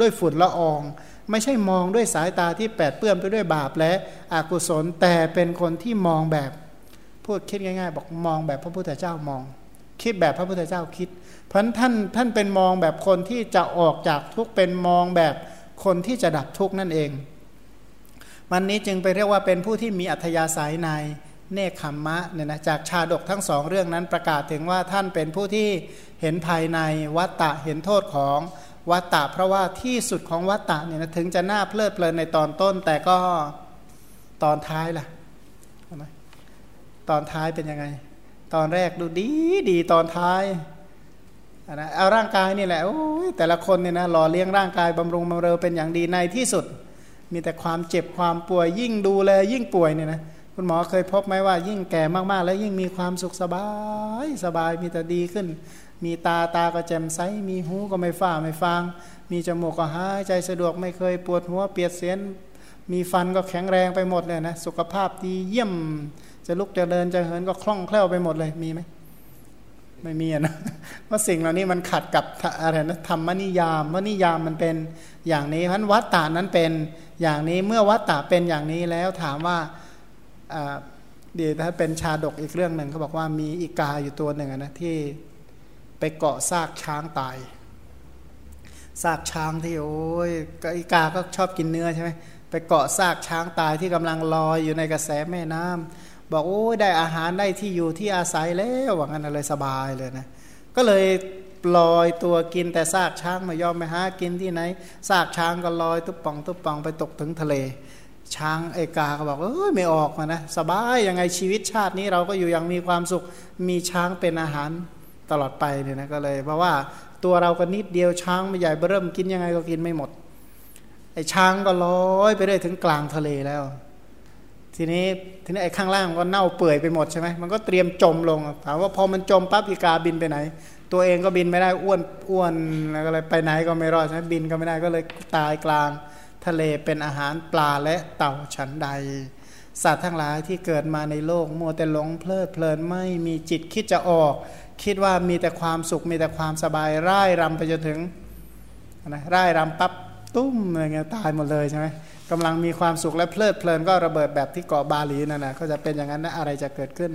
ด้วยฝุ่นละออง ไม่ใช่มองด้วยสายตาที่แปดเปื้อนไปด้วยบาปและอกุศลแต่เป็นคนที่มองแบบพูดคิดง่าย ๆ บอกมองแบบพระพุทธเจ้ามอง คิดแบบพระพุทธเจ้าคิด เพราะท่านท่านเป็นมองแบบคนที่จะออกจากทุกเป็นมองแบบคนที่จะดับทุกนั่นเอง มันนี้จึงไปเรียกว่าเป็นผู้ที่มีอัธยาศัยในเนคขมมะเนี่ยนะจากชาดกทั้งสองเรื่องนั้นประกาศถึงว่าท่านเป็นผู้ที่เห็นภายในวัตตะเห็นโทษของวัตตะเพราะว่าที่สุดของวัตตะเนี่ยนะถึงจะน่าเพลิดเพลินในตอนต้น แต่ก็ตอนท้ายล่ะตอนท้ายเป็นยังไง ตอนแรกดูดีดีตอนท้าย นะเอาร่างกายนี่แหละโอ้ยแต่ละคนเนี่ยนะหล่อเลี้ยงร่างกายบำรุงบำเรอเป็นอย่างดีในที่สุด มีแต่ความเจ็บความป่วยยิ่งดูแลยิ่งป่วยเนี่ยนะคุณหมอเคยพบไหมว่ายิ่งแก่มากๆ แล้วยิ่งมีความสุขสบายสบายมีแต่ดีขึ้น มีตาตาก็แจ่มใสมีหูก็ไม่ฝ้าไม่ฟาง มีจมูกก็หายใจสะดวกไม่เคยปวดหัวเปียกเสียน มีฟันก็แข็งแรงไปหมดเลยนะสุขภาพดีเยี่ยมจะลุกจะเดินจะเหินก็คล่องแคล่วไปหมดเลยมีไหม ไม่มีนะเพราะสิ่งเหล่านี้มันขัดกับอะไรนะธรรมนิยามว่านิยามมันเป็นอย่างนี้เพราะวัตตานั้นเป็นอย่างนี้เมื่อวัตตาเป็นอย่างนี้แล้วถามว่าเดี๋ยวถ้าเป็นชาดกอีกเรื่องหนึ่งเขาบอกว่ามีอีกาอยู่ตัวหนึ่งนะที่ไปเกาะซากช้างตายซากช้างที่โอ้ยอีกาก็ชอบกินเนื้อใช่ไหมไปเกาะซากช้างตายที่กำลังลอยอยู่ในกระแสแม่น้ำ บอกโอ้ได้อาหารได้ที่อยู่ที่อาศัยแล้วว่างั้นอะไรสบายเลยนะ ก็เลยลอยตัวกินแต่ซากช้างไม่ยอมไปหากินที่ไหนซากช้างก็ลอยตุ๊บป่องตุ๊บป่องไปตกถึงทะเล ช้างเอกาก็บอกเอ้ยไม่ออกมานะสบายยังไงชีวิตชาตินี้เราก็อยู่อย่างมีความสุขมีช้างเป็นอาหารตลอดไปเนี่ยนะก็เลย เพราะว่าตัวเราก็นิดเดียวช้างไม่ใหญ่เริ่มกินยังไงก็กินไม่หมดไอช้างก็ลอยไปเรื่อยถึงกลางทะเลแล้ว ทีนี้ทีนี้ไอ้ข้างล่างก็เน่าเปื่อยไปหมดใช่ไหมมันก็เตรียมจมลงถามว่าพอมันจมปั๊บอีกาบินไปไหน ตัวเองก็บินไม่ได้อ้วนอ้วนอะไรไปไหนก็ไม่รอดใช่ไหมบินก็ไม่ได้ก็เลยตายกลาง ทะเลเป็นอาหารปลาและเต่าฉันใด สัตว์ทั้งหลายที่เกิดมาในโลกมัวแต่หลงเพลิดเพลินไม่มีจิตคิดจะออก คิดว่ามีแต่ความสุขมีแต่ความสบายร่ายรำไปจนถึงนะร่ายรำปั๊บตุ้มอะไรเงี้ยตายหมดเลยใช่ไหม กำลังมีความสุขและเพลิดเพลินก็ระเบิดแบบที่เกาะบาหลีนั่นนะก็จะเป็นอย่างนั้นนะอะไรจะเกิดขึ้น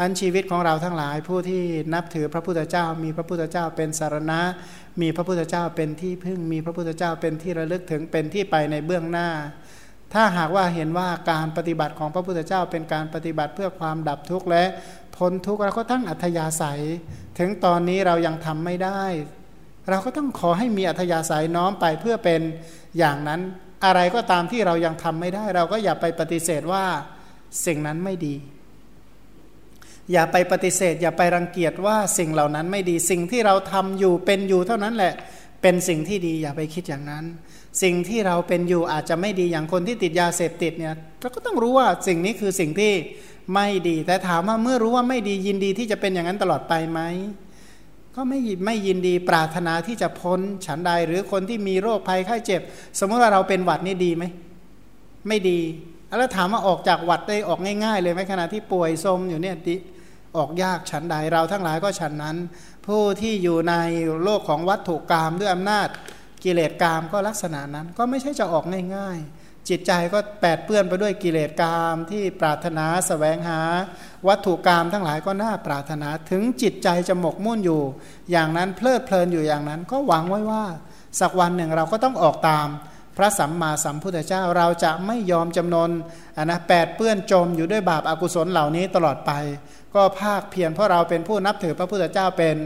อันชีวิตของเราทั้งหลายผู้ที่นับถือพระพุทธเจ้า มีพระพุทธเจ้าเป็นสารณะ มีพระพุทธเจ้าเป็นที่พึ่ง มีพระพุทธเจ้าเป็นที่ระลึกถึงเป็นที่ไปในเบื้องหน้า ถ้าหากว่าเห็นว่าการปฏิบัติของพระพุทธเจ้าเป็นการปฏิบัติเพื่อความดับทุกข์และพ้นทุกข์แล้วก็ทั้งอัธยาศัย ถึงตอนนี้เรายังทำไม่ได้ เราก็ต้องขอให้มีอัธยาศัยน้อมไปเพื่อเป็นอย่างนั้นอะไรก็ตามที่เรายังทำไม่ได้ เราก็อย่าไปปฏิเสธว่าสิ่งนั้นไม่ดี อย่าไปปฏิเสธ อย่าไปรังเกียจว่าสิ่งเหล่านั้นไม่ดี สิ่งที่เราทำอยู่เป็นอยู่เท่านั้นแหละ เป็นสิ่งที่ดีอย่าไปคิดอย่างนั้น สิ่งที่เราเป็นอยู่อาจจะไม่ดีอย่างคนที่ติดยาเสพติดเนี่ยเราก็ต้องรู้ว่าสิ่งนี้คือสิ่งที่ไม่ดี แต่ถามว่าเมื่อรู้ว่าไม่ดียินดีที่จะเป็นอย่างนั้นตลอดไปไหม ก็ไม่ไม่ยินดีปรารถนาที่จะพ้นฉันใดหรือคนที่มีโรคภัยไข้เจ็บ สมมติว่าเราเป็นหวัดนี่ดีไหมไม่ดี แล้วถามว่าออกจากหวัดได้ออกง่าย ๆ เลยไหมขณะที่ป่วยสมอยู่เนี่ยออกยากฉันใดเราทั้งหลายก็ฉันนั้น ผู้ที่อยู่ในโลกของวัตถุกรรมด้วยอำนาจกิเลสกรรมก็ลักษณะนั้น ก็ไม่ใช่จะออกง่าย ๆ จิตใจก็แปดเปื้อนไปด้วยกิเลสกามที่ปรารถนาสแสวงหา วัตถุกรรมทั้งหลายก็น่าปรารถนาถึงจิตใจจะหมกมุ่นอยู่ อย่างนั้นเพลิดเพลินอยู่อย่างนั้น ก็หวังไว้ว่า สักวันหนึ่งเราก็ต้องออกตาม พระสัมมาสัมพุทธเจ้าเราจะไม่ยอมจำนนอันนะแปดเปื้อนจมอยู่ด้วยบาปอากุศลเหล่านี้ตลอดไป ก็ภาคเพียรเพราะเราเป็นผู้นับถือพระพุทธเจ้าเป็น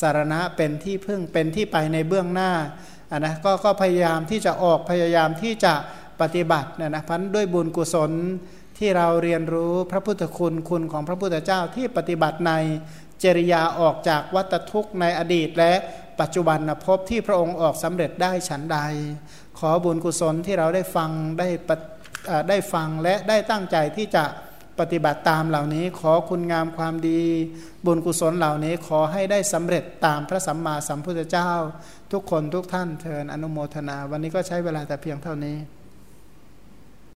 สารณะเป็นที่พึ่งเป็นที่ไปในเบื้องหน้าอันนะก็ก็พยายามที่จะออกพยายามที่จะ ปฏิบัติเนี่ยนะพันด้วยบุญกุศลที่เราเรียนรู้พระพุทธคุณคุณของพระพุทธเจ้าที่ปฏิบัติในจริยาออกจากวัตทุกข์ในอดีต และปัจจุบันนะพบที่พระองค์ออกสำเร็จได้ฉันใด ขอบุญกุศลที่เราได้ฟังได้ได้ฟังและได้ตั้งใจที่จะปฏิบัติตามเหล่านี้ ขอคุณงามความดี บุญกุศลเหล่านี้ขอให้ได้สำเร็จตามพระสัมมาสัมพุทธเจ้า ทุกคนทุกท่านเทินอนุโมทนา วันนี้ก็ใช้เวลาแต่เพียงเท่านี้